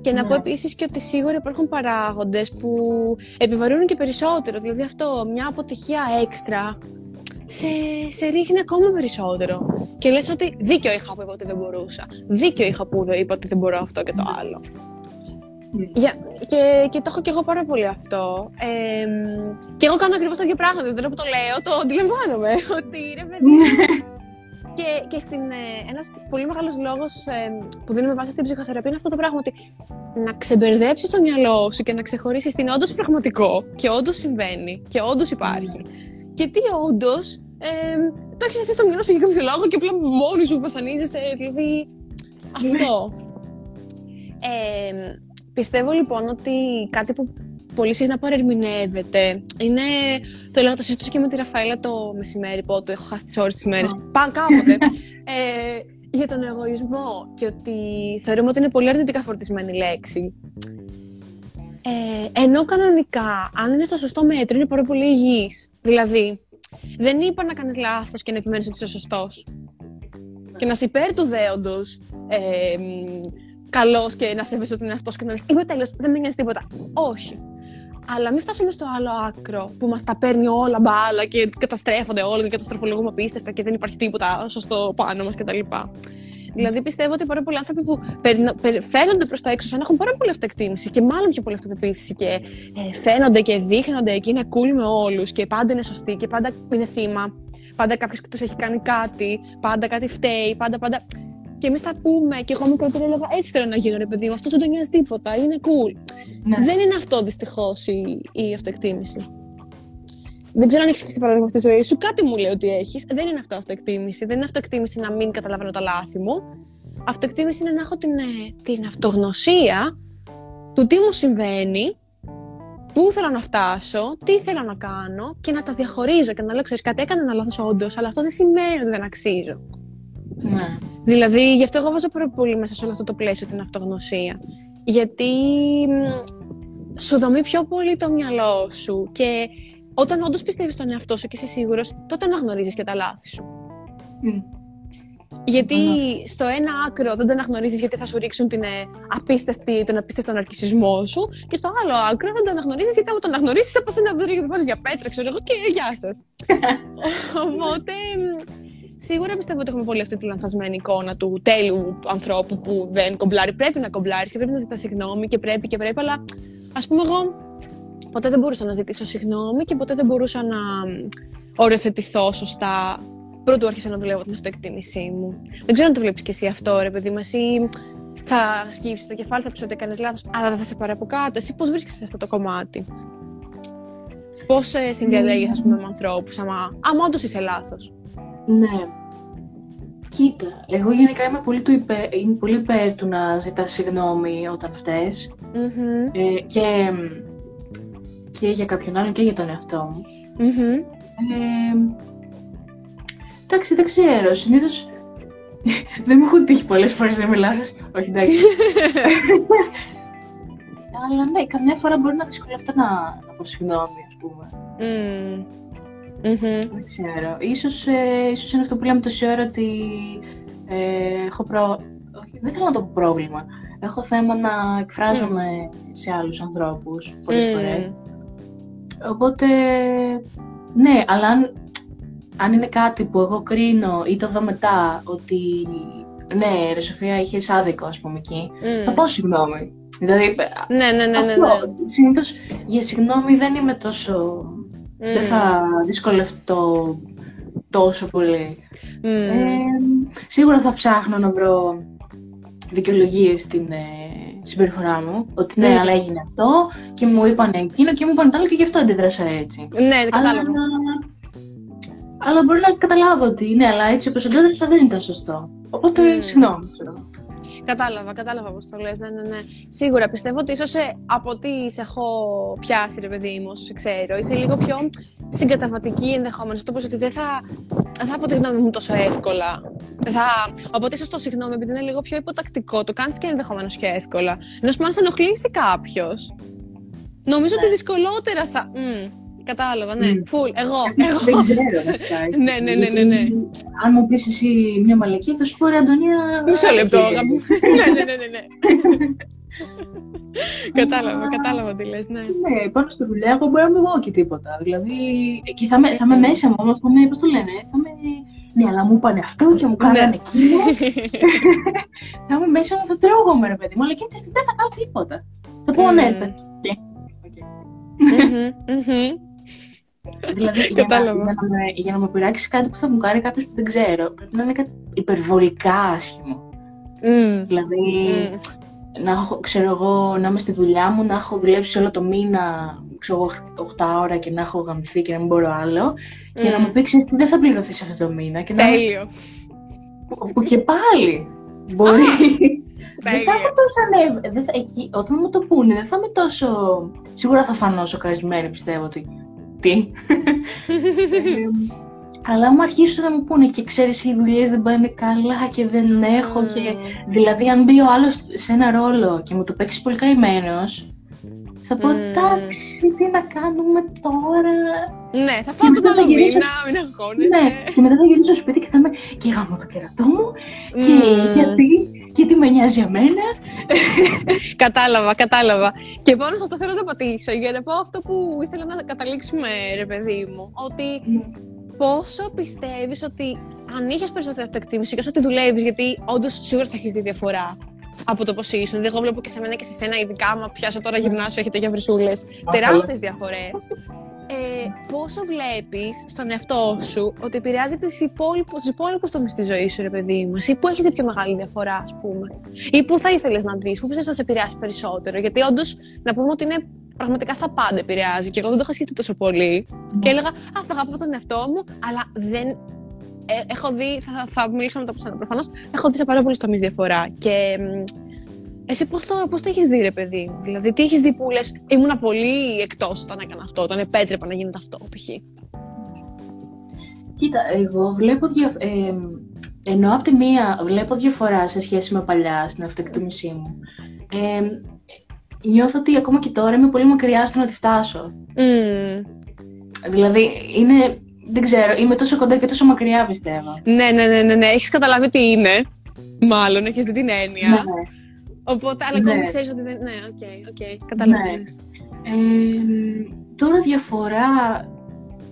Και να πω ναι. επίσης και ότι σίγουρα υπάρχουν παράγοντες που επιβαρύνουν και περισσότερο. Δηλαδή, αυτό, μια αποτυχία έξτρα σε, σε ρίχνει ακόμα περισσότερο. Και λες ότι δίκιο είχα που είπα ότι δεν μπορούσα. Δίκιο είχα που είπα ότι δεν μπορώ αυτό και το άλλο. Yeah, και, και το έχω και εγώ πάρα πολύ αυτό. Ε, και εγώ κάνω ακριβώς το ίδιο πράγμα. Δεν που το λέω, το αντιλαμβάνομαι. Ότι ρε παιδί. Ναι. και, και στην, ε, ένας πολύ μεγάλος λόγος ε, που δίνουμε βάση στην ψυχοθεραπεία είναι αυτό το πράγμα ότι να ξεμπερδέψεις το μυαλό σου και να ξεχωρίσεις τι είναι όντως πραγματικό και όντως συμβαίνει και όντως υπάρχει. Και τι όντως ε, το έχεις εσύ στο μυαλό σου για κάποιο λόγο και απλά μόνη σου βασανίζεσαι. Δηλαδή. Αυτό. Ε, Πιστεύω λοιπόν ότι κάτι που πολύ συχνά παρερμηνεύεται είναι. Το λέω να το συζητήσω και με τη Ραφαέλα το μεσημέρι, πότε έχω χάσει τις ώρες της ημέρα. Παν κάποτε. ε, για τον εγωισμό και ότι θεωρούμε ότι είναι πολύ αρνητικά φορτισμένη λέξη. Ε, ενώ κανονικά, αν είναι στο σωστό μέτρο, είναι πάρα πολύ υγιής. Δηλαδή, δεν είπα να κάνεις λάθος και να επιμένεις ότι είσαι σωστός. Και να σε υπέρ του δέοντος ε, καλός και να σέβεσαι ότι είναι αυτός και να λες: Είμαι τέλειος, δεν με νοιάζει τίποτα. Όχι. Αλλά μην φτάσουμε στο άλλο άκρο που μας τα παίρνει όλα μπάλα και καταστρέφονται όλα και καταστροφολογούμε απίστευτα και δεν υπάρχει τίποτα σωστό πάνω μας κτλ. Δηλαδή πιστεύω ότι πάρα πολλοί άνθρωποι που φαίνονται προς τα έξω σαν να έχουν πάρα πολύ αυτοεκτίμηση και μάλλον πιο πολύ αυτοπεποίθηση και ε, φαίνονται και δείχνονται και είναι cool με όλους και πάντα είναι σωστοί και πάντα είναι θύμα. Πάντα κάποιος τους έχει κάνει κάτι, πάντα κάτι φταίει, πάντα πάντα. Και εμείς θα πούμε, και εγώ μικρότερη έλεγα έτσι θέλω να γίνω, ρε παιδί μου. Αυτό δεν τον νοιάζει τίποτα, είναι cool. Ναι. Δεν είναι αυτό δυστυχώς η, η αυτοεκτίμηση. Δεν ξέρω αν έχεις και παράδειγμα στη ζωή σου. Κάτι μου λέει ότι έχεις. Δεν είναι αυτό αυτοεκτίμηση. Δεν είναι αυτοεκτίμηση να μην καταλαβαίνω τα λάθη μου. Αυτοεκτίμηση είναι να έχω την, ε, την αυτογνωσία του τι μου συμβαίνει, πού θέλω να φτάσω, τι θέλω να κάνω και να τα διαχωρίζω και να λέω: Ξέρεις κάτι, έκανα ένα λάθος όντως, αλλά αυτό δεν σημαίνει ότι δεν αξίζω. Ναι. Δηλαδή, γι' αυτό εγώ βάζω πάρα πολύ μέσα σε όλο αυτό το πλαίσιο την αυτογνωσία. Γιατί σου δομεί πιο πολύ το μυαλό σου και όταν όντως πιστεύεις στον εαυτό σου και είσαι σίγουρος, τότε αναγνωρίζεις και τα λάθη σου. Γιατί στο ένα άκρο δεν το αναγνωρίζεις γιατί θα σου ρίξουν την, ε, απίστευτη, τον απίστευτο ναρκισμό σου, και στο άλλο άκρο δεν το αναγνωρίζεις γιατί άμα το αναγνωρίζεις θα πας ένα βράδυ και για πέτρα, ξέρω εγώ, και γεια σας. Οπότε Σίγουρα πιστεύω ότι έχουμε πολύ αυτή τη λανθασμένη εικόνα του τέλειου ανθρώπου που δεν κομπλάρει. Πρέπει να κομπλάρεις και πρέπει να ζητάς συγγνώμη και πρέπει και πρέπει, αλλά ας πούμε εγώ ποτέ δεν μπορούσα να ζητήσω συγγνώμη και ποτέ δεν μπορούσα να οριοθετηθώ σωστά πρώτου άρχισα να δουλεύω την αυτοεκτίμησή μου. Δεν ξέρω αν το βλέπεις και εσύ αυτό, ρε παιδί μου. Εσύ θα σκύψεις το κεφάλι, θα πεις ότι έκανες λάθος, αλλά δεν θα σε πάρει από κάτω. Εσύ πώς βρίσκεσαι σε αυτό το κομμάτι; Πώς ε, συνδιαλέγεις, ας πούμε, με ανθρώπους, άμα, άμα όντως είσαι λάθος; Ναι. Κοίτα, εγώ γενικά είμαι πολύ, του υπέρ, είμαι πολύ υπέρ του να ζητάς συγγνώμη όταν φταίς. Ε, και, και για κάποιον άλλον και για τον εαυτό μου. Mm-hmm. Ε, εντάξει, δεν ξέρω. Συνήθως δεν μου έχουν τύχει πολλές φορές να μιλάς. Όχι, εντάξει. Αλλά ναι, καμιά φορά μπορεί να δυσκολευτώ να, να πω συγγνώμη, ας πούμε. Mm. Δεν ξέρω. Ίσως, ε, ίσως είναι αυτό που λέμε τόση ώρα ότι ε, έχω προ... Όχι, δεν θέλω να το πω πρόβλημα. Έχω θέμα να εκφράζομαι σε άλλους ανθρώπους πολλές mm. φορές. Οπότε, ναι, αλλά αν, αν είναι κάτι που εγώ κρίνω ή το δω μετά ότι ναι, ρε Σοφία, είχες άδικο, ας πούμε εκεί. Θα πω συγγνώμη. Δηλαδή, ναι, ναι, ναι, ναι, ναι. Συνήθως για συγγνώμη δεν είμαι τόσο. Δεν θα δυσκολευτώ τόσο πολύ. Ε, σίγουρα θα ψάχνω να βρω δικαιολογίες στην ε, συμπεριφορά μου. Ότι ναι, αλλά έγινε αυτό και μου είπαν εκείνο και μου είπαν το άλλο και γι' αυτό αντίδρασα έτσι. Ναι, κατάλαβα. Αλλά, αλλά μπορεί να καταλάβω ότι ναι, αλλά έτσι όπως αντέδρασα δεν ήταν σωστό. Οπότε, mm. συγγνώμη, ξέρω. Κατάλαβα, κατάλαβα πώς το λες, ναι, ναι, ναι. Σίγουρα πιστεύω ότι ίσως ε, από ό,τι σε έχω πιάσει, ρε παιδί μου, όσο σε ξέρω, είσαι λίγο πιο συγκαταβατική ενδεχομένω. Αυτό ότι δεν θα, δεν θα πω τη γνώμη μου τόσο εύκολα. Θα, οπότε ίσως το συγγνώμη, επειδή είναι λίγο πιο υποτακτικό, το κάνεις και ενδεχομένως πιο εύκολα. Ενώ σου αν σε ενοχλήσει κάποιος, νομίζω ότι ναι. δυσκολότερα θα. Κατάλαβα, ναι. Φουλ, εγώ. εγώ. Δεν ξέρω βασικά. ναι, ναι, ναι, ναι, ναι. Αν μου πεις εσύ μια μαλακή, θα σου πω ρε Αντωνία. Μισό λεπτό, ναι, ναι, ναι, ναι. ναι. κατάλαβα, κατάλαβα τι λες, ναι. Ναι, πάνω στη δουλειά εγώ μπορώ να μην πω και τίποτα. Δηλαδή, και θα, με, θα είμαι μέσα μου όμως, θα με, πώς το λένε, θα με... Ναι, αλλά μου είπανε αυτό και μου κάνανε ναι. εκείνο. θα είμαι μέσα μου, θα τρώγομαι ρε παιδί μου, αλλά εκείνη τη στιγμή δεν θα κάνω τίποτα. Θα πω ναι, Δηλαδή, για να, για, να με, για να με πειράξει κάτι που θα μου κάνει κάποιος που δεν ξέρω, πρέπει να είναι κάτι υπερβολικά άσχημο. Mm. Δηλαδή, mm. να έχω, ξέρω εγώ, να είμαι στη δουλειά μου, να έχω δουλέψει όλο το μήνα, ξέρω 8 ώρα και να έχω γαμηθεί και να μην μπορώ άλλο. Και να μου πει, ξέρεις τι, δεν θα πληρωθείς αυτό το μήνα. Και Τέλειο. Που, που και πάλι μπορεί. δεν θα είμαι τόσο ανέβη. Εκεί, όταν μου το πούνε, δεν θα είμαι τόσο. Σίγουρα θα φανώ σοκαρισμένη, πιστεύω ότι. Τι. ε, αλλά μου αρχίσουν να μου πούνε και ξέρεις οι δουλειές δεν πάνε καλά και δεν έχω και... Δηλαδή αν μπει ο άλλος σε ένα ρόλο και μου το παίξει πολύ καημένος, θα πω εντάξει, τι να κάνουμε τώρα; Ναι, θα φάω τον άλλο μήνα, μην αγχώνεσαι. Ναι, και μετά θα γυρίσω στο σπίτι και θα είμαι και γάμω το κερατό μου και γιατί, και τι με νοιάζει για μένα. κατάλαβα, κατάλαβα. Και πάνω σε αυτό θέλω να πατήσω για να πω αυτό που ήθελα να καταλήξουμε, ρε παιδί μου. Ότι ναι. πόσο πιστεύεις ότι αν είχες περισσότερη αυτοεκτίμηση και όσο τη δουλεύεις, γιατί όντως σίγουρα θα έχεις δει διαφορά από το πώς ήσουν. Δηλαδή, εγώ βλέπω και σε μένα και σε σένα, ειδικά άμα πιάσω τώρα γυμνάσιο, έχετε για βρυσούλες. Τεράστιες διαφορές. Ε, πόσο βλέπεις στον εαυτό σου ότι επηρεάζει του υπόλοιπου τομείς της ζωής σου, ρε παιδί μου; Εσύ που έχεις δει πιο μεγάλη διαφορά, ας πούμε; Ή που θα ήθελες να δεις, που πιστεύεις ότι σε επηρεάσει περισσότερο; Γιατί όντως να πούμε ότι είναι πραγματικά στα πάντα επηρεάζει. Και εγώ δεν το είχα σκεφτεί τόσο πολύ. Και έλεγα, Α, θα αγαπώ τον εαυτό μου, αλλά δεν ε, έχω δει, θα, θα μιλήσω μετά από σένα προφανώς, έχω δει σε πάρα πολλούς τομείς διαφορά και εσύ πώς το, πώς το έχεις δει ρε παιδί; Δηλαδή τι έχεις δει που λες ήμουνα πολύ εκτός όταν έκανα αυτό, όταν επέτρεπα να γίνεται αυτό π.χ. Κοίτα, εγώ βλέπω δια... ε, ενώ από τη μία βλέπω διαφορά σε σχέση με παλιά στην αυτοεκτίμησή μου. Ε, νιώθω ότι ακόμα και τώρα είμαι πολύ μακριά στο να τη φτάσω. Mm. Δηλαδή, είναι δεν ξέρω, είμαι τόσο κοντά και τόσο μακριά πιστεύω. Ναι, ναι, ναι, ναι, ναι. Έχεις καταλάβει τι είναι. Μάλλον, έχεις δει την έννοια. Ναι. Οπότε, αλλά ακόμη ναι. ξέρεις ότι δεν... Ναι, OK, okay, OK, okay, καταλαβαίνεις. Ναι. Ε, τώρα διαφορά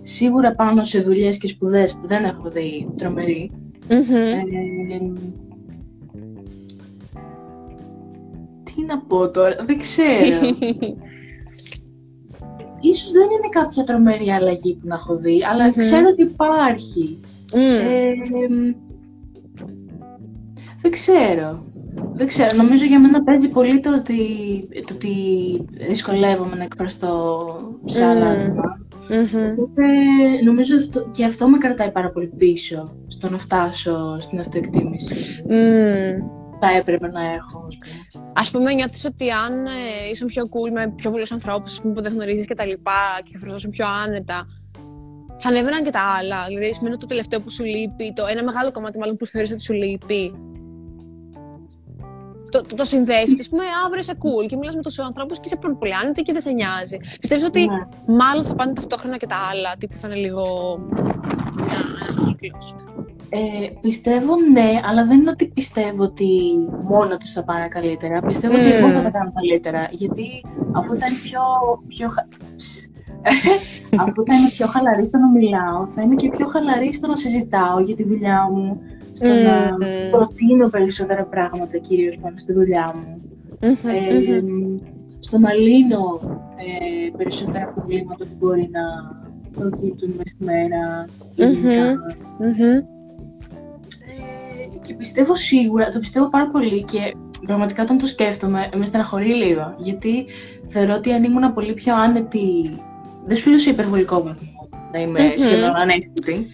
σίγουρα πάνω σε δουλειές και σπουδές δεν έχω δει τρομερή. Mm-hmm. Ε, τι να πω τώρα, δεν ξέρω. ίσως δεν είναι κάποια τρομερή αλλαγή που να έχω δει, αλλά ξέρω ότι υπάρχει. Ε, δεν ξέρω. Δεν ξέρω. Νομίζω για μένα παίζει πολύ το ότι, το ότι δυσκολεύομαι να εκφραστώ σε άλλα άτομα. Οπότε νομίζω αυτό, και αυτό με κρατάει πάρα πολύ πίσω στο να φτάσω στην αυτοεκτίμηση θα έπρεπε να έχω. Α πούμε, νιώθεις ότι αν ε, ήσουν πιο cool με πιο πολλούς ανθρώπους που δεν γνωρίζεις και τα λοιπά και φροντίζουν πιο άνετα, θα ανέβαιναν και τα άλλα. Δηλαδή, σημαίνει το τελευταίο που σου λείπει, το ένα μεγάλο κομμάτι μάλλον που θεωρείς ότι σου λείπει. Το, το, το συνδέσει. Α πούμε, αύριο είσαι cool και μιλάς με του ανθρώπους και είσαι πολύ άνετη και δεν σε νοιάζει. Πιστεύεις ότι ναι. μάλλον θα πάνε ταυτόχρονα και τα άλλα, τύπου θα είναι λίγο. ένας κύκλος. Ε, πιστεύω ναι, αλλά δεν είναι ότι πιστεύω ότι μόνο τους θα πάνε καλύτερα. Πιστεύω ότι εγώ θα τα κάνω καλύτερα. Γιατί αφού θα είναι πιο. πιο αφού θα είμαι πιο χαλαρή στο να μιλάω, θα είμαι και πιο χαλαρή στο να συζητάω για τη δουλειά μου, στο να προτείνω περισσότερα πράγματα, κυρίως πάνω στη δουλειά μου. Ε, στο να λύνω ε, περισσότερα προβλήματα που μπορεί να προκύπτουν μέσα στη μέρα, και πιστεύω σίγουρα, το πιστεύω πάρα πολύ και πραγματικά όταν το σκέφτομαι με στεναχωρεί λίγο. Γιατί θεωρώ ότι αν ήμουν πολύ πιο άνετη, δεν σου λέω σε υπερβολικό βαθμό να είμαι mm-hmm. σχεδόν ανέστητη.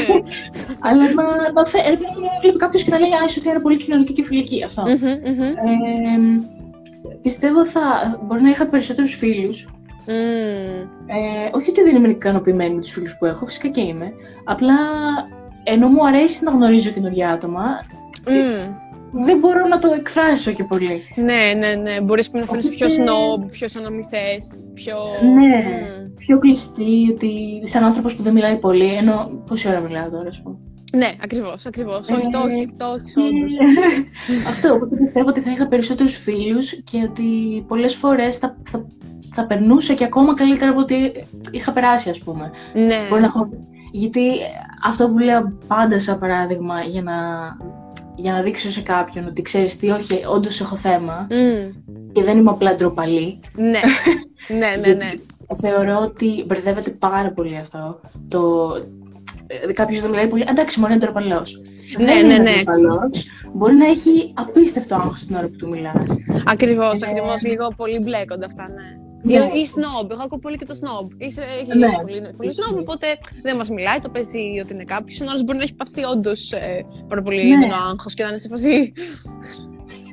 Αλλά να, να φέρει, να βλέπει κάποιος και να λέει Α, η Σοφία είναι πολύ κοινωνική και φιλική. Αυτό. Ε, πιστεύω θα μπορεί να είχα περισσότερους φίλους. Mm. Ε, όχι ότι δεν είμαι ικανοποιημένη με τους φίλους που έχω, φυσικά και είμαι. Απλά ενώ μου αρέσει να γνωρίζω καινούργια άτομα, mm. δεν μπορώ να το εκφράσω και πολύ. Ναι, ναι, ναι. Μπορείς να φανεί πιο σνόμπ, πιο αναμυθέ, πιο. Ναι, mm. πιο κλειστή, ότι σαν άνθρωπος που δεν μιλάει πολύ, ενώ πόση ώρα μιλάω τώρα, ας πούμε. Ναι, ακριβώς, ακριβώς. Ε, όχι, το όχι, το όχι, όντως. Αυτό, οπότε πιστεύω ότι θα είχα περισσότερους φίλους και ότι πολλές φορές θα, θα, θα περνούσε και ακόμα καλύτερα από ότι είχα περάσει, ας πούμε. Ναι. Μπορεί να έχω γιατί αυτό που λέω πάντα σαν παράδειγμα για να, για να δείξω σε κάποιον ότι ξέρεις τι, όχι, όντως έχω θέμα και δεν είμαι απλά ντροπαλή. Ναι, ναι, ναι, ναι. Θεωρώ ότι μπερδεύεται πάρα πολύ αυτό. Το... Ε, Κάποιος δεν μιλάει πολύ. Εντάξει, μόνο είναι ντροπαλός. Ναι, ναι, ναι. Μπορεί να έχει απίστευτο άγχος την ώρα που του μιλάς. Ακριβώς, ε... ακριβώς. Λίγο πολύ μπλέκονται αυτά, ναι. Ναι. Ή, σνόμπ. Εγώ ακούω πολύ και το σνόμπ. Είσαι, έχει ναι. πολύ, πολύ σνόμπ, οπότε δεν μας μιλάει, το παίζει ότι είναι κάποιος. Ενώ άλλος μπορεί να έχει παθεί όντως ε, πάρα πολύ ναι. έντονο άγχος και να είναι σε φασί.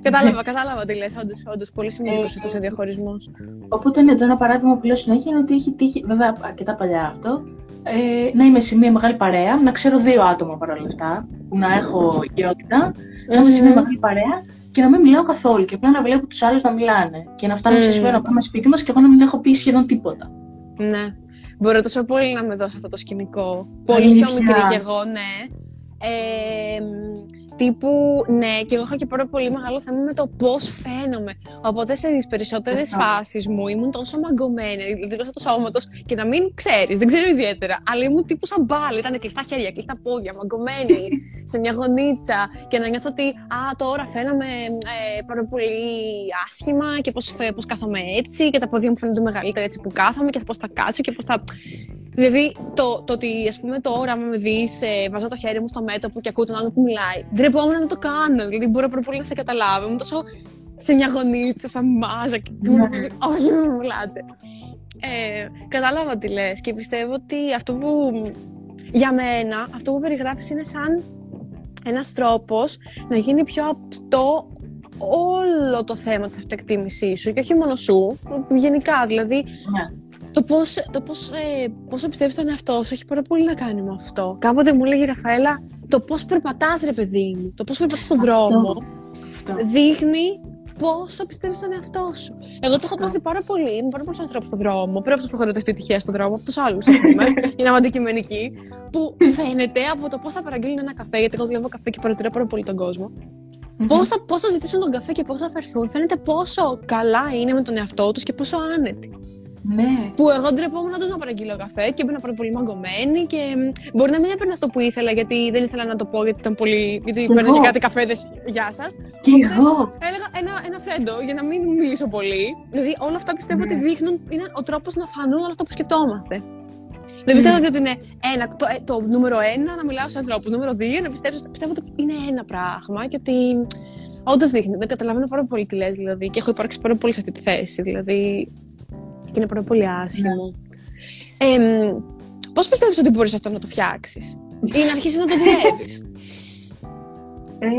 κατάλαβα, κατάλαβα τι λες. Όντως, πολύ σημαντικός αυτός ο διαχωρισμός. Οπότε, ναι, το ένα παράδειγμα που λέω συνέχεια είναι ότι έχει τύχει, βέβαια αρκετά παλιά αυτό, ε, να είμαι σε μια μεγάλη παρέα, να ξέρω δύο άτομα παρόλα αυτά, που να έχω οικειότητα, να είμαι σε μια μεγάλη παρέα και να μην μιλάω καθόλου και απλά να βλέπω τους άλλους να μιλάνε. Και να φτάνω mm. σε σημείο να πάμε σπίτι μας και εγώ να μην έχω πει σχεδόν τίποτα. Ναι. Μπορώ τόσο πολύ να με δώσει αυτό το σκηνικό. Πολύ πιο μικρή κι εγώ, ναι. Ε, Τύπου, ναι, και εγώ είχα και πάρα πολύ μεγάλο θέμα με το πώς φαίνομαι. Οπότε σε τις περισσότερες φάσεις μου ήμουν τόσο μαγκωμένη, δηλαδή το σώματο και να μην ξέρεις, δεν ξέρω ιδιαίτερα, αλλά ήμουν τύπου σαν μπάλ. Ήταν κλειστά χέρια, κλειστά πόδια, μαγκωμένη σε μια γωνίτσα και να νιώθω ότι α, τώρα φαίνομαι ε, πάρα πολύ άσχημα και πώς πώς κάθομαι έτσι και τα πόδια μου φαίνονται μεγαλύτερα έτσι που κάθομαι και πώς θα κάτσω και πώς θα. Δηλαδή, το, το ότι ας πούμε τώρα, άμα με δεις, ε, βάζω το χέρι μου στο μέτωπο και ακούω τον άλλο που μιλάει, ντρεπόμουν να το κάνω. Δηλαδή, μπορώ πάρα πολύ να σε καταλάβω. Είμαι τόσο σε μια γωνίτσα, σαν μάζα και ναι. Όχι, μην μιλάτε. Ε, κατάλαβα τι λες και πιστεύω ότι αυτό που για μένα αυτό που περιγράφεις είναι σαν ένας τρόπος να γίνει πιο απτό όλο το θέμα της αυτοεκτίμησής σου και όχι μόνο σου, γενικά δηλαδή ναι το πώς, το πώς, ε, πόσο πιστεύεις τον εαυτό σου έχει πάρα πολύ να κάνει με αυτό. Κάποτε μου έλεγε η Ραφαέλα, το πώς περπατάς ρε παιδί μου, το πώς περπατάς στον δρόμο, αυτό. δείχνει πόσο πιστεύεις τον εαυτό σου. Εγώ το έχω πάθει πάρα πολύ με πάρα πολλούς ανθρώπους στον δρόμο. Πριν από τους που έχω ρωτήσει τυχαία στον δρόμο, από του άλλους, ας πούμε. είναι αντικειμενικοί. Που φαίνεται από το πώς θα παραγγείλουν ένα καφέ, γιατί εγώ δουλεύω καφέ και παρατηρώ πάρα πολύ τον κόσμο. Mm-hmm. Πώς θα, πώς θα ζητήσουν τον καφέ και πώς θα φερθούν, φαίνεται πόσο καλά είναι με τον εαυτό τους και πόσο άνετοι. Ναι. Που εγώ ντρεπόμουν να να παραγγείλω καφέ και ήμουν πάρα πολύ μαγκωμένη και μπορεί να μην έπαιρνα αυτό που ήθελα γιατί δεν ήθελα να το πω γιατί ήταν πολύ. Γιατί παίρνω και κάτι καφέδες. Γεια σας. Και εγώ. Έλεγα ένα, ένα φρέντο για να μην μιλήσω πολύ. Δηλαδή όλα αυτά πιστεύω ναι. ότι δείχνουν είναι ο τρόπος να φανούν όλα αυτά που σκεφτόμαστε. Δεν πιστεύω ναι. ότι είναι ένα, το, ε, το νούμερο ένα να μιλάω σε ανθρώπους. Νούμερο δύο να πιστεύω, πιστεύω ότι είναι ένα πράγμα και ότι όντως δείχνει. Δεν καταλαβαίνω πάρα πολύ τι λες δηλαδή και έχω υπάρξει πάρα πολύ σε αυτή τη θέση. Δηλαδή και είναι πάρα πολύ άσχημο. Ναι. Ε, πώς πιστεύεις ότι μπορείς αυτό να το φτιάξεις; Ή να αρχίσεις να το δουλεύεις; Ε,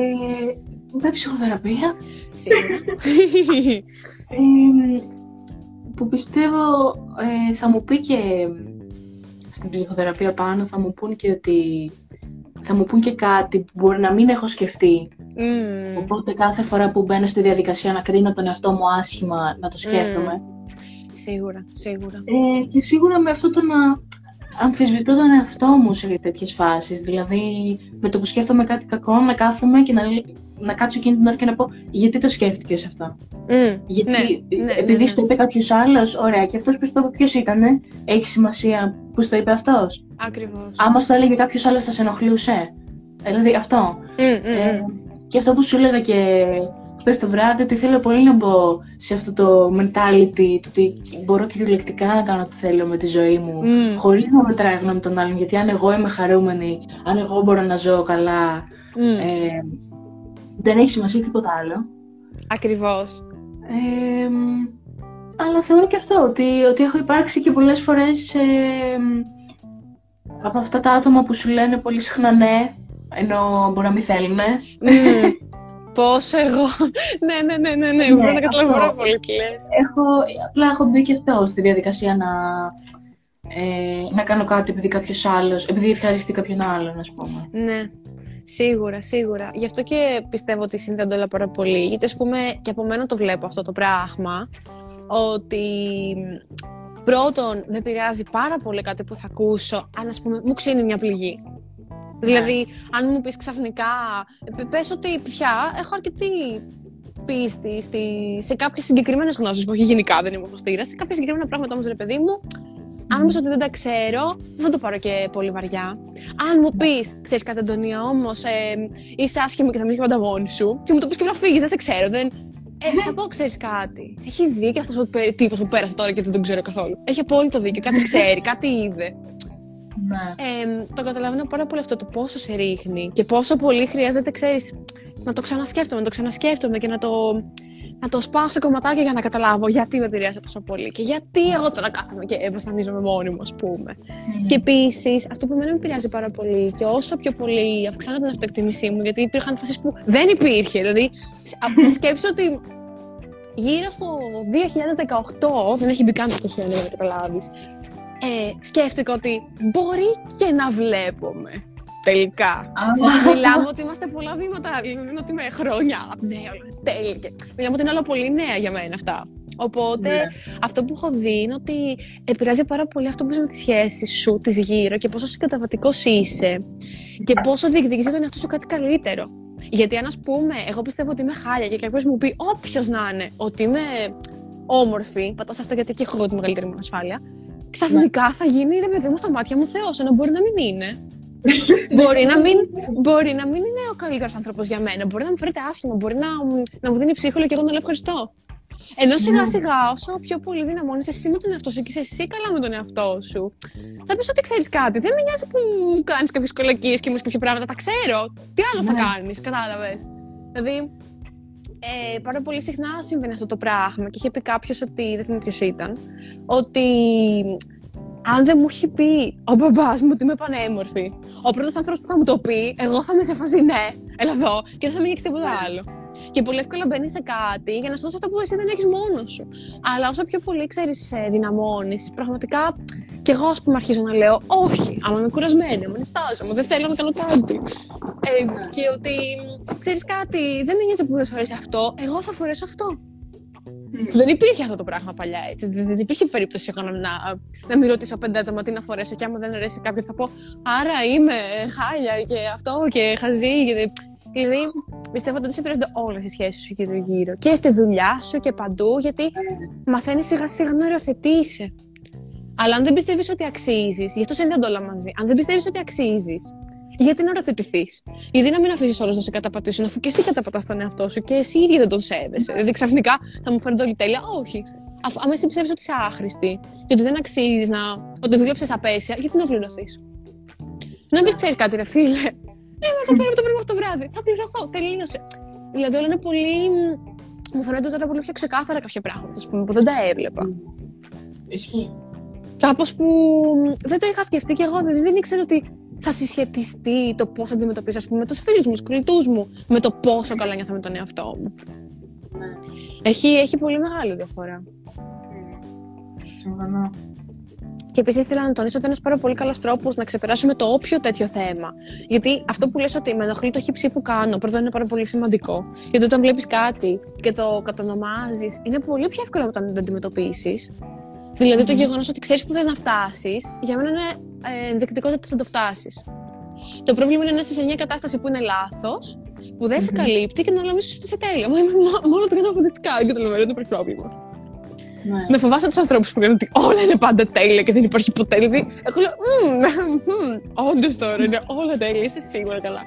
με ψυχοθεραπεία. Σίγουρα. που πιστεύω ε, θα μου πει και στην ψυχοθεραπεία πάνω θα μου πούν και ότι θα μου πούν και κάτι που μπορεί να μην έχω σκεφτεί. Mm. Οπότε κάθε φορά που μπαίνω στη διαδικασία να κρίνω τον εαυτό μου άσχημα, να το σκέφτομαι. Σίγουρα, σίγουρα. Ε, και σίγουρα με αυτό το να αμφισβητώ τον εαυτό μου σε τέτοιες φάσεις. Δηλαδή, με το που σκέφτομαι κάτι κακό, να κάθομαι και να, να κάτσω εκείνη την ώρα και να πω γιατί το σκέφτηκες αυτό; Mm, γιατί, ναι, ναι, επειδή ναι, στο είπε κάποιος άλλος, ωραία, και αυτός που στο είπε ποιος ήταν, έχει σημασία που στο είπε αυτός; Ακριβώς. Άμα στο έλεγε κάποιος άλλος, θα σε ενοχλούσε; Δηλαδή αυτό. Mm, ε, και αυτό που σου έλεγα και χθε το βράδυ, ότι θέλω πολύ να μπω σε αυτό το mentality, το ότι μπορώ κυριολεκτικά να κάνω ό,τι θέλω με τη ζωή μου, mm. χωρίς να μετράει γνώμη των άλλων. Γιατί αν εγώ είμαι χαρούμενη, αν εγώ μπορώ να ζω καλά, ε, δεν έχει σημασία τίποτα άλλο. Ακριβώς. Ε, αλλά θεωρώ και αυτό, ότι, ότι έχω υπάρξει και πολλές φορές ε, από αυτά τα άτομα που σου λένε πολύ συχνά ναι, ενώ μπορεί να μην θέλουν. Mm. Πόσο εγώ. ναι, ναι, ναι, ναι, ναι. Μπορώ να καταλάβω πάρα πολύ τι λες. Έχω, απλά έχω μπει και αυτό στη διαδικασία να, ε, να κάνω κάτι επειδή κάποιος άλλος, επειδή ευχαριστεί κάποιον άλλον, ας πούμε. Ναι. Σίγουρα, σίγουρα. Γι' αυτό και πιστεύω ότι συνδέονται όλα πάρα πολύ. Γιατί, ας πούμε, και από μένα το βλέπω αυτό το πράγμα. Ότι πρώτον, με επηρεάζει πάρα πολύ κάτι που θα ακούσω, αν ας πούμε μου ξύνει μια πληγή. Δηλαδή, αν μου πεις ξαφνικά, πε ότι πια έχω αρκετή πίστη στη, σε κάποιες συγκεκριμένες γνώσεις. Όχι γενικά, δεν είμαι φωστήρας. Σε κάποια συγκεκριμένα πράγματα όμως, ρε παιδί μου, αν μου πεις ότι δεν τα ξέρω, δεν το πάρω και πολύ βαριά. Αν μου πεις, ξέρεις κάτι, Αντωνία, όμω ε, είσαι άσχημο και θα μείνεις πάντα μόνη σου, και μου το πεις και να φύγεις, δεν σε ξέρω, δεν. Ε, θα πω, ξέρεις κάτι. Έχει δίκιο αυτός ο τύπος που πέρασε τώρα και δεν τον ξέρω καθόλου. Έχει απόλυτο δίκιο. Κάτι ξέρει, κάτι είδε. Ναι. Ε, το καταλαβαίνω πάρα πολύ αυτό το πόσο σε ρίχνει και πόσο πολύ χρειάζεται, ξέρεις, να το ξανασκέφτομαι, να το ξανασκέφτομαι και να το, να το σπάω σε κομματάκια για να καταλάβω γιατί με επηρεάζει τόσο πολύ και γιατί εγώ τώρα κάθομαι και βασανίζομαι μόνη μου, ας πούμε. Και επίσης, αυτό που εμένα με επηρεάζει πάρα πολύ και όσο πιο πολύ αυξάνω την αυτοεκτίμησή μου, γιατί υπήρχαν φάσεις που δεν υπήρχε. Δηλαδή, σκέψω ότι γύρω στο 2018, δεν έχει μπει καν το για να καταλάβεις, ε, σκέφτηκα ότι μπορεί και να βλέπουμε. Τελικά. Μιλάμε ότι είμαστε πολλά βήματα, είναι ότι με χρόνια. Ναι, τέλεια. Μιλάμε ότι είναι όλα πολύ νέα για μένα αυτά. Οπότε ναι. αυτό που έχω δει είναι ότι επηρεάζει πάρα πολύ αυτό που είσαι με τη σχέση σου, τη γύρω και πόσο συγκαταβατικός είσαι και πόσο διεκδικείς τον εαυτό σου κάτι καλύτερο. Γιατί αν ας πούμε, εγώ πιστεύω ότι είμαι χάλια και κάποιος μου πει, όποιος να είναι, ότι είμαι όμορφη, πατώ σε αυτό γιατί και έχω εγώ τη μεγαλύτερη μου ασφάλεια, ξαφνικά θα γίνει ρε παιδί μου στα μάτια μου Θεός, ενώ μπορεί να μην είναι. μπορεί, να μην, μπορεί να μην είναι ο καλύτερος άνθρωπος για μένα. Μπορεί να μου φέρεται άσχημα, μπορεί να, να μου δίνει ψύχολο και εγώ να λέω ευχαριστώ. Ενώ σιγά ναι. σιγά, όσο πιο πολύ δυναμώνεις εσύ με τον εαυτό σου και είσαι εσύ καλά με τον εαυτό σου, θα πεις ότι ξέρεις κάτι. Δεν με νοιάζει που κάνεις κάποιες κολακίες και μου κάποια πράγματα. Τα ξέρω. Τι άλλο θα ναι. κάνεις, κατάλαβες. Δηλαδή, ε, πάρα πολύ συχνά συμβαίνει αυτό το πράγμα και είχε πει κάποιος ότι, δεν θυμάμαι ποιος ήταν, ότι αν δεν μου έχει πει ο μπαμπάς μου ότι είμαι πανέμορφη, ο πρώτος άνθρωπος που θα μου το πει, εγώ θα είμαι σε φάση ναι, έλα εδώ και δεν θα με νοιάξει τίποτα άλλο. Και πολύ εύκολα μπαίνει σε κάτι για να σου δώσει αυτό που εσύ δεν έχεις μόνος σου. Αλλά όσο πιο πολύ ξέρεις, ε, δυναμώνεις, πραγματικά και εγώ, ας πούμε, αρχίζω να λέω Όχι, άμα είμαι κουρασμένη, άμα νιστάζομαι, δεν θέλω να κάνω κάτι. Ε, και ότι ξέρεις κάτι, δεν με νοιάζει που δεν σου αρέσει αυτό, εγώ θα φορέσω αυτό. Δεν υπήρχε αυτό το πράγμα παλιά έτσι. Δεν, υπήρχε περίπτωση εγώ να, να, να μην ρωτήσω πέντε άτομα τι να φορέσω και άμα δεν αρέσει κάποιον θα πω Άρα είμαι χάλια και αυτό και χαζή. Γιατί... Δηλαδή, πιστεύω ότι σε επηρεάζονται όλες οι σχέσεις σου γύρω-γύρω. Και στη δουλειά σου και παντού, γιατί μαθαίνεις σιγά-σιγά να οριοθετήσει. Αλλά αν δεν πιστεύεις ότι αξίζεις, γι' αυτό συνδέονται όλα μαζί. Αν δεν πιστεύεις ότι αξίζεις, γιατί να οριοθετηθεί. Γιατί να μην αφήσεις όλους να σε καταπατήσουν, αφού και εσύ καταπατάς τον εαυτό σου και εσύ ίδια δεν τον σέβεσαι. Δηλαδή ξαφνικά θα μου φαίνεται όλη τέλεια. Όχι. Αφού, αν εσύ πιστεύει ότι είσαι άχρηστη και ότι δεν αξίζεις να. ότι δούλεψες απέσια, γιατί να πληρωθείς; Να μην ξέρεις κάτι, ρε φίλε. Ε, μα το παίρνω το πρωί το βράδυ. Θα πληρωθώ. Τελείωσε. Δηλαδή όλα είναι πολύ. Μου φαίνονται τώρα πολύ πιο ξεκάθαρα κάποια πράγματα πούμε, που δεν τα έβλεπα. Ισχύει. Κάπως που δεν το είχα σκεφτεί και εγώ, δηλαδή δεν ήξερα ότι θα συσχετιστεί το πώς αντιμετωπίζω, ας πούμε, με τους φίλους μου, τους κολλητούς μου, με το πόσο καλά νιώθω με τον εαυτό μου. Ναι. Έχει, έχει πολύ μεγάλη διαφορά. Συμφωνώ. Και επίσης ήθελα να τονίσω ότι είναι ένας πάρα πολύ καλός τρόπος να ξεπεράσουμε το όποιο τέτοιο θέμα. Γιατί αυτό που λες ότι με ενοχλεί το χύψη που κάνω, πρώτον είναι πάρα πολύ σημαντικό. Γιατί όταν βλέπεις κάτι και το κατονομάζεις, είναι πολύ πιο εύκολο όταν το αντιμετωπίσεις. Δηλαδή mm-hmm. το γεγονός ότι ξέρεις που θες να φτάσεις, για μένα είναι ε, ενδεικτικό ότι θα το φτάσεις. Το πρόβλημα είναι να είσαι σε μια κατάσταση που είναι λάθος, που δεν mm-hmm. σε καλύπτει και να νομίζει ότι είσαι τέλεια. Μα μόνο το κάνω φανταστικά και το λέω, δεν υπάρχει πρόβλημα. Ναι. Με φοβάσαι τους ανθρώπους που λένε ότι όλα είναι πάντα τέλεια και δεν υπάρχει ποτέ. Δηλαδή, εγώ λέω, όντως τώρα είναι όλα τέλεια, είσαι σίγουρα καλά.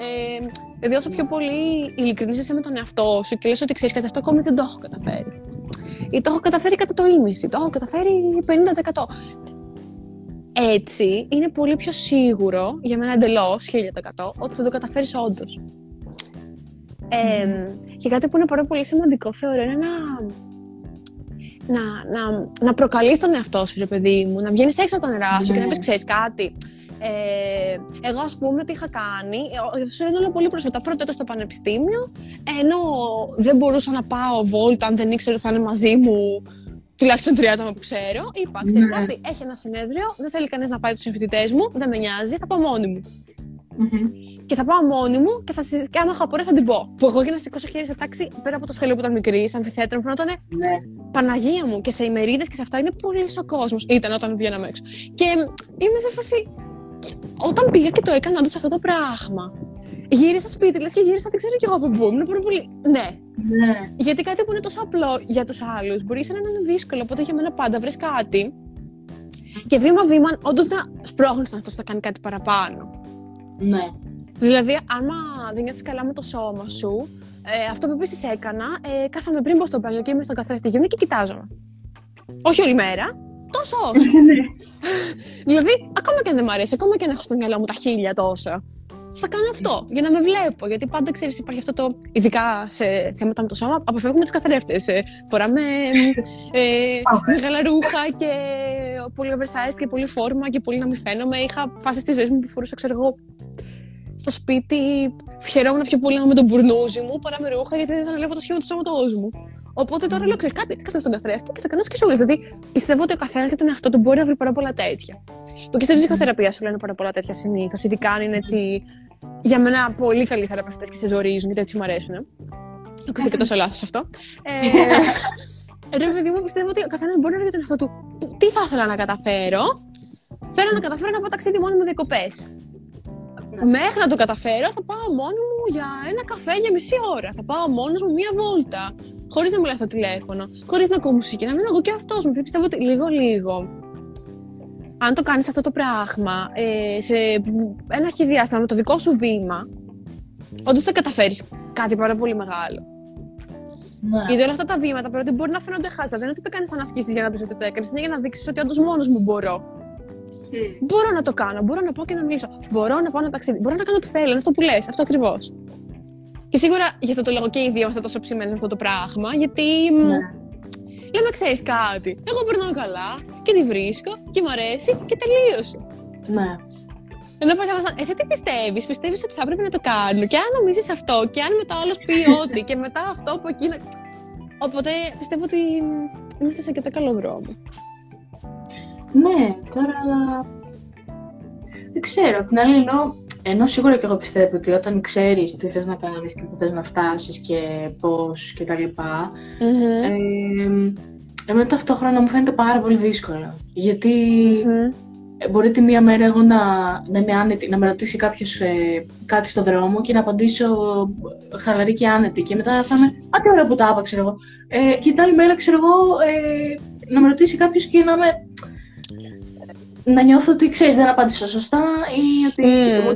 Ε, δηλαδή, όσο πιο πολύ ειλικρινής είσαι με τον εαυτό σου και λες ότι ξέρεις κάτι, αυτό ακόμη δεν το έχω καταφέρει. Ή το έχω καταφέρει κατά το ίμιση, το έχω καταφέρει 50%. Έτσι, είναι πολύ πιο σίγουρο, για μένα εντελώς 1000% ότι θα το καταφέρεις όντως. Ε, και κάτι που είναι πάρα πολύ σημαντικό, θεωρώ, είναι να να, να, να προκαλείς τον εαυτό σου, ρε παιδί μου, να βγαίνεις έξω από τα νερά σου και να ναι. πεις: Ξέρεις κάτι. Ε, εγώ, ας πούμε, τι είχα κάνει. Αυτό είναι όλα πολύ πρόσφατα. Πρώτο έτος στο πανεπιστήμιο, ενώ δεν μπορούσα να πάω βόλτα αν δεν ήξερα ότι θα είναι μαζί μου τουλάχιστον τρία άτομα που ξέρω. Είπα: Ξέρεις ναι. κάτι, έχει ένα συνέδριο, δεν θέλει κανεί να πάει τους συμφοιτητές μου, δεν με νοιάζει, θα πάω μόνη μου. Και θα πάω μόνη μου και θα συζητήσω. Και άμα έχω απορία θα την πω. Που εγώ για να σηκώσω χέρι σε τάξη πέρα από το σχολείο που ήταν μικρή, σαν αμφιθέατρο, μου φαινόταν. Ναι. Παναγία μου. Και σε ημερίδες και σε αυτά είναι πολύ ο κόσμος. Ήταν όταν βγαίναμε έξω. Και είμαι σε φάση. Όταν πήγα και το έκανα όντως αυτό το πράγμα. Γύρισα σπίτι, λες και γύρισα, δεν ξέρω κι εγώ από πού. Είναι πολύ πολύ. Ναι. ναι. Γιατί κάτι που είναι τόσο απλό για τους άλλους μπορεί να είναι δύσκολο. Οπότε για μένα πάντα βρει κάτι. Και βήμα-βήμα, όντως να σπρώχνεις αυτό να κάνει κάτι παραπάνω. Ναι. Δηλαδή, άμα δεν νιώθεις καλά με το σώμα σου, ε, αυτό που επίσης έκανα, ε, κάθαμε πριν πω στο μπάνιο και είμαι στον καθρέφτη γυμνή και κοιτάζομαι. Όχι όλη μέρα, τόσο όσο. Ναι. δηλαδή, ακόμα και αν δεν μου αρέσει, ακόμα και αν έχω στο μυαλό μου τα χίλια τόσα, θα κάνω αυτό για να με βλέπω. Γιατί πάντα ξέρεις, υπάρχει αυτό το. ειδικά σε θέματα με το σώμα, αποφεύγουμε τους καθρέφτες. Ε, φοράμε ε, μεγάλα ρούχα και πολύ oversized και πολύ φόρμα και πολύ να μην φαίνομαι. Είχα φάσεις στη ζωής μου που φορούσα, ξέρω εγώ, στο σπίτι χαιρόμουν πιο πολύ με τον μπουρνούζι μου παρά με ρούχα γιατί δεν ήθελα να βλέπω το σχήμα του σώματός μου. Οπότε τώρα λέω: Ξέρεις κάτι, κάθομαι στον καθρέφτη και θα κάνω και Δηλαδή πιστεύω ότι ο καθένας για τον εαυτό του μπορεί να βρει πάρα πολλά τέτοια. Το και στην ψυχοθεραπεία σου λένε πάρα πολλά τέτοια συνήθως, ειδικά αν είναι έτσι. Για μένα πολύ καλοί θεραπευτές και σε ζορίζουν, γιατί έτσι μου αρέσουν. Ακούστε και τόσο λάθο αυτό. Ε, ρε παιδί μου, πιστεύω ότι ο καθένας μπορεί να βρει τον εαυτό του. Τι θα ήθελα να καταφέρω; Θέλω να καταφέρω να πάω ταξίδι μόνο με διακοπές. Μέχρι να το καταφέρω, θα πάω μόνο μου για ένα καφέ για μισή ώρα. Θα πάω μόνος μου μία βόλτα. Χωρίς να μιλάω στο τηλέφωνο, χωρίς να ακούω μουσική. Να μείνω εγώ και αυτός μου. Πιστεύω ότι λίγο-λίγο. Αν το κάνεις αυτό το πράγμα ε, σε ένα αρχή διάστημα με το δικό σου βήμα, όντως θα καταφέρεις κάτι πάρα πολύ μεγάλο. Ναι. Γιατί όλα αυτά τα βήματα πρώτα μπορεί να φαίνονται χάζα. Δεν είναι ότι το κάνεις ανασκήσεις για να πεις ότι το έκανες. Είναι για να δείξεις ότι όντως μόνος μου μπορώ. Mm. Μπορώ να το κάνω, μπορώ να πάω και να μιλήσω. Μπορώ να πάω να ταξίδι. Μπορώ να κάνω ό,τι θέλω, αυτό που λες, αυτό ακριβώς. Και σίγουρα γι' αυτό το λέγω και οι δύο είμαστε τόσο ψημένοι με αυτό το πράγμα, γιατί. Ναι. Λέμε, ξέρεις κάτι. Εγώ περνάω καλά και τη βρίσκω και μου αρέσει και τελείωσε. Ναι. Ενώ παλιά εσύ τι πιστεύεις, πιστεύεις ότι θα πρέπει να το κάνω. Και αν νομίζεις αυτό, και αν μετά άλλος πει ότι, και μετά αυτό από εκεί. Οπότε πιστεύω ότι είμαστε σε αρκετά καλό δρόμο. Ναι, τώρα. Δεν ξέρω. Την άλλη ενώ, ενώ σίγουρα και εγώ πιστεύω ότι όταν ξέρεις τι θες να κάνεις και που θες να φτάσεις και πώς και τα λοιπά. Mm-hmm. εμένα ταυτόχρονα μου φαίνεται πάρα πολύ δύσκολο. Γιατί mm-hmm. μπορεί τη μία μέρα εγώ να, να είμαι άνετη, να με ρωτήσει κάποιος ε, κάτι στο δρόμο και να απαντήσω χαλαρή και άνετη. Και μετά θα είμαι, Α, τι ωραία που τα είπα, ξέρω εγώ. Ε, και την άλλη μέρα, ξέρω εγώ, ε, να με ρωτήσει κάποιος και να με να νιώθω ότι ξέρεις, δεν απάντησα σωστά ή ότι mm, μου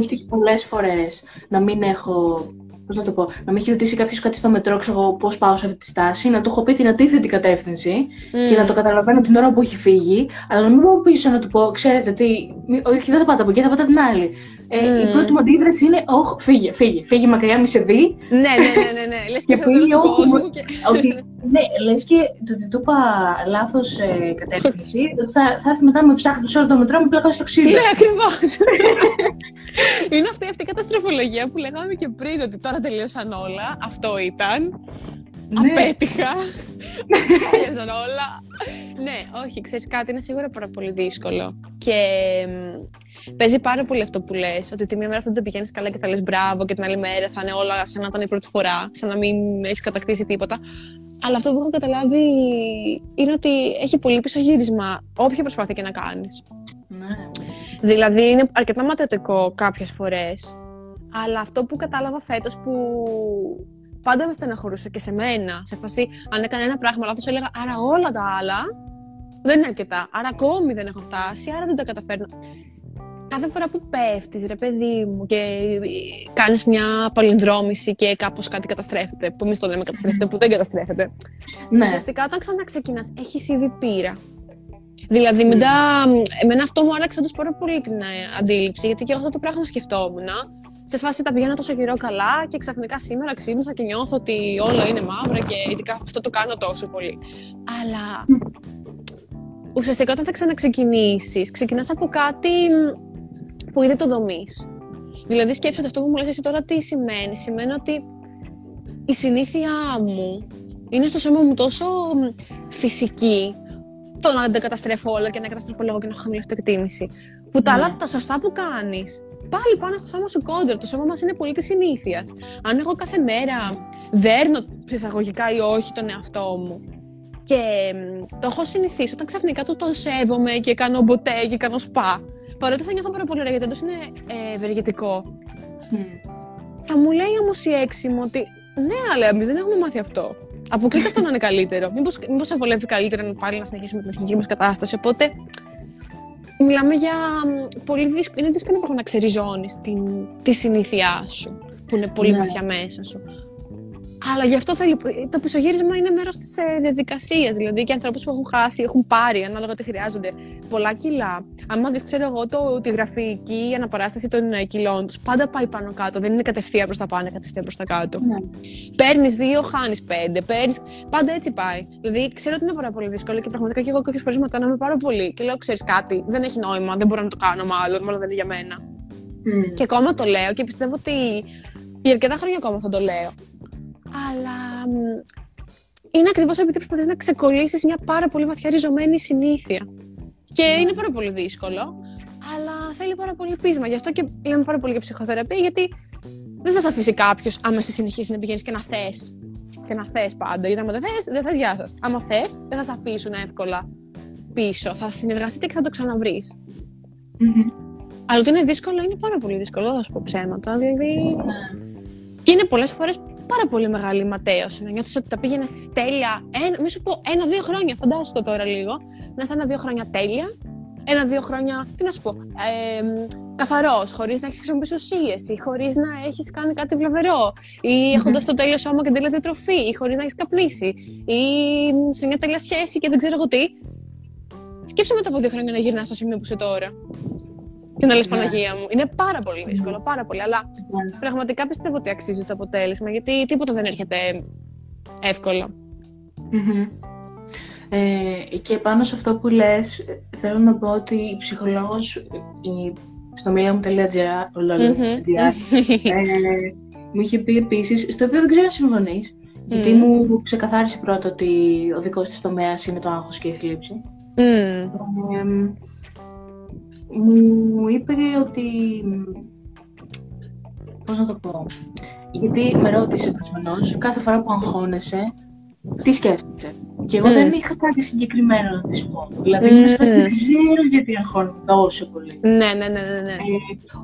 έχει ναι. πολλές φορές να μην έχω. Πώς να το πω, να με έχει ρωτήσει κάποιος κάτι στο μετρό, ξέρω πώς πάω σε αυτή τη στάση, να του έχω πει την αντίθετη κατεύθυνση και να το καταλαβαίνω την ώρα που έχει φύγει, αλλά να μην πω πίσω να του πω, ξέρετε τι, όχι δεν θα πάτε από εκεί, θα πάτε την άλλη. Ε, Η πρώτη μου αντίδραση είναι, Όχι, φύγε, φύγε, φύγε μακριά, μη σε δει. Ναι, ναι, ναι, ναι. ναι. Λες και, και πήγε, και... ότι, ναι, λες και το ότι του είπα λάθος ε, κατεύθυνση, ότι θα, θα έρθει μετά με ψάχνεις σε όλο το μετρό μου πλάκα στο ξύλο. Ναι, ακριβώς. είναι αυτή, αυτή η καταστροφολογία που λέγαμε και πριν, ότι τώρα τελείωσαν όλα. Αυτό ήταν. Ναι. απέτυχα. Τέλειωσαν όλα. ναι, όχι, ξέρεις κάτι, είναι σίγουρα πάρα πολύ δύσκολο. Και παίζει πάρα πολύ αυτό που λες, ότι τη μία μέρα θα το πηγαίνεις καλά και θα λες μπράβο, και την άλλη μέρα θα είναι όλα σαν να ήταν η πρώτη φορά, σαν να μην έχεις κατακτήσει τίποτα. Αλλά αυτό που έχω καταλάβει είναι ότι έχει πολύ πίσω γύρισμα, όποια προσπάθεια και να κάνεις. Ναι. Δηλαδή είναι αρκετά ματαιωτικό κάποιες φορές. Αλλά αυτό που κατάλαβα φέτος που πάντα με στεναχωρούσε και σε μένα, σε φάση αν έκανε ένα πράγμα λάθος, έλεγα Άρα όλα τα άλλα δεν είναι αρκετά. Άρα ακόμη δεν έχω φτάσει, άρα δεν τα καταφέρνω. Κάθε φορά που πέφτεις, ρε παιδί μου, και κάνεις μια παλινδρόμηση και κάπως κάτι καταστρέφεται, που εμείς το λέμε καταστρέφεται, που δεν καταστρέφεται. Ναι. Ουσιαστικά όταν ξαναξεκινάς, έχεις ήδη πείρα. Δηλαδή, μετά, εμένα αυτό μου άλλαξε όντως πάρα πολύ την ε, αντίληψη, γιατί και εγώ αυτό το πράγμα σκεφτόμουν σε φάση τα πηγαίνω τόσο καιρό καλά και ξαφνικά σήμερα ξύπνησα και νιώθω ότι όλα είναι μαύρα και ειδικά αυτό το κάνω τόσο πολύ. Αλλά ουσιαστικά όταν θα ξαναξεκινήσεις, ξεκινάς από κάτι που ήδη το δομείς. Δηλαδή σκέψου ότι αυτό που μου λες εσύ τώρα τι σημαίνει. Σημαίνει ότι η συνήθεια μου είναι στο σώμα μου τόσο φυσική το να δεν καταστρέφω όλα και να καταστρέφω λόγω και να έχω χαμηλή αυτοεκτίμηση. Που τα άλλα, ναι. τα σωστά που κάνεις πάλι πάνω στο σώμα σου κόντρα. Το σώμα μας είναι πολύ της συνήθειας. Αν εγώ κάθε μέρα δέρνω εισαγωγικά ή όχι τον εαυτό μου και το έχω συνηθίσει, όταν ξαφνικά το τον σέβομαι και κάνω μποτέ και κάνω σπα, παρότι θα νιώθω πάρα πολύ ωραία γιατί είναι ε, ευεργετικό. Θα μου λέει όμως η έξι μου ότι ναι, αλλά εμείς δεν έχουμε μάθει αυτό. Αποκλείται αυτό να είναι καλύτερο. Μήπως μήπως βολεύει καλύτερα να πάλι να συνεχίσουμε την αρχική μας κατάσταση. Οπότε μιλάμε για πολύ δύσκολο. Είναι δύσκολο να ξεριζώνεις τη συνήθειά σου, που είναι πολύ ναι. βαθιά μέσα σου. Αλλά γι' αυτό θέλει. Το πισωγύρισμα είναι μέρος της ε, διαδικασίας. Δηλαδή και ανθρώπους που έχουν χάσει, έχουν πάρει, ανάλογα τι χρειάζονται, πολλά κιλά. Αν δει, ξέρω εγώ, το, τη γραφική αναπαράσταση των ε, κιλών τους, πάντα πάει πάνω κάτω. Δεν είναι κατευθείαν προς τα πάνω, κατευθείαν προς τα κάτω. Ναι. Παίρνεις δύο, χάνεις πέντε. Παίρνεις... Πάντα έτσι πάει. Δηλαδή ξέρω ότι είναι πάρα πολύ δύσκολο και πραγματικά και εγώ κάποιες φορές ματώναμε πάρα πολύ. Και λέω, ξέρεις κάτι, δεν έχει νόημα, δεν μπορώ να το κάνω μάλλον, μάλλον δεν είναι για μένα. Mm. Και ακόμα το λέω και πιστεύω ότι για αρκετά χρόνια ακόμα θα το λέω αλλά είναι ακριβώς επειδή προσπαθείς να ξεκολλήσεις μια πάρα πολύ βαθιά ριζωμένη συνήθεια. Και ναι. είναι πάρα πολύ δύσκολο, αλλά θέλει πάρα πολύ πείσμα. Γι' αυτό και λέμε πάρα πολύ για ψυχοθεραπεία, γιατί δεν θα σε αφήσει κάποιος άμα σε συνεχίσει να πηγαίνεις και να θες. Και να θες πάντα. Γιατί άμα δεν θες, δεν θες γεια σας. Άμα θες, δεν θα σε αφήσουν εύκολα πίσω. Θα συνεργαστείτε και θα το ξαναβρεις Αλλά ότι είναι δύσκολο, είναι πάρα πολύ δύσκολο. Δεν θα σου πω ψέματα. Δηλαδή. Ναι. Και είναι πολλές φορές πάρα πολύ μεγάλη ματέωση. Να νιώθεις ότι τα πήγαινες στη τέλεια. Ένα, μη σου πω ένα-δύο χρόνια, φαντάσου το τώρα λίγο. Να είσαι ένα-δύο χρόνια τέλεια. Ένα-δύο χρόνια, τι να σου πω, ε, καθαρός, χωρίς να έχεις χρησιμοποιήσει ουσίες ή χωρίς να έχεις κάνει κάτι βλαβερό. Ή mm-hmm. έχοντας το τέλειο σώμα και τέλεια διατροφή, ή χωρίς να έχεις καπνίσει. Ή σε μια τέλεια σχέση και δεν ξέρω εγώ τι. Σκέψε μετά από δύο χρόνια να γυρνάς στο σημείο που είσαι τώρα και να λες ναι. Παναγία μου. Είναι πάρα πολύ δύσκολο, πάρα πολύ. Αλλά ναι. πραγματικά πιστεύω ότι αξίζει το αποτέλεσμα, γιατί τίποτα δεν έρχεται Ε, και πάνω σε αυτό που λες, θέλω να πω ότι η ψυχολόγος η, στο μιλιαμ.gr ε, μου είχε πει επίσης, στο οποίο δεν ξέρω αν συμφωνείς, γιατί μου ξεκαθάρισε πρώτα ότι ο δικός της τομέας είναι το άγχος και η θλίψη. Ε, μου είπε ότι. Πώς να το πω. Γιατί με ρώτησε προφανώς κάθε φορά που αγχώνεσαι, τι σκέφτεται. Και εγώ δεν είχα κάτι συγκεκριμένο να της πω. Δηλαδή, mm. δεν ξέρω γιατί αγχώνομαι τόσο πολύ. Ναι, ναι, ναι, ναι. ναι. Ε,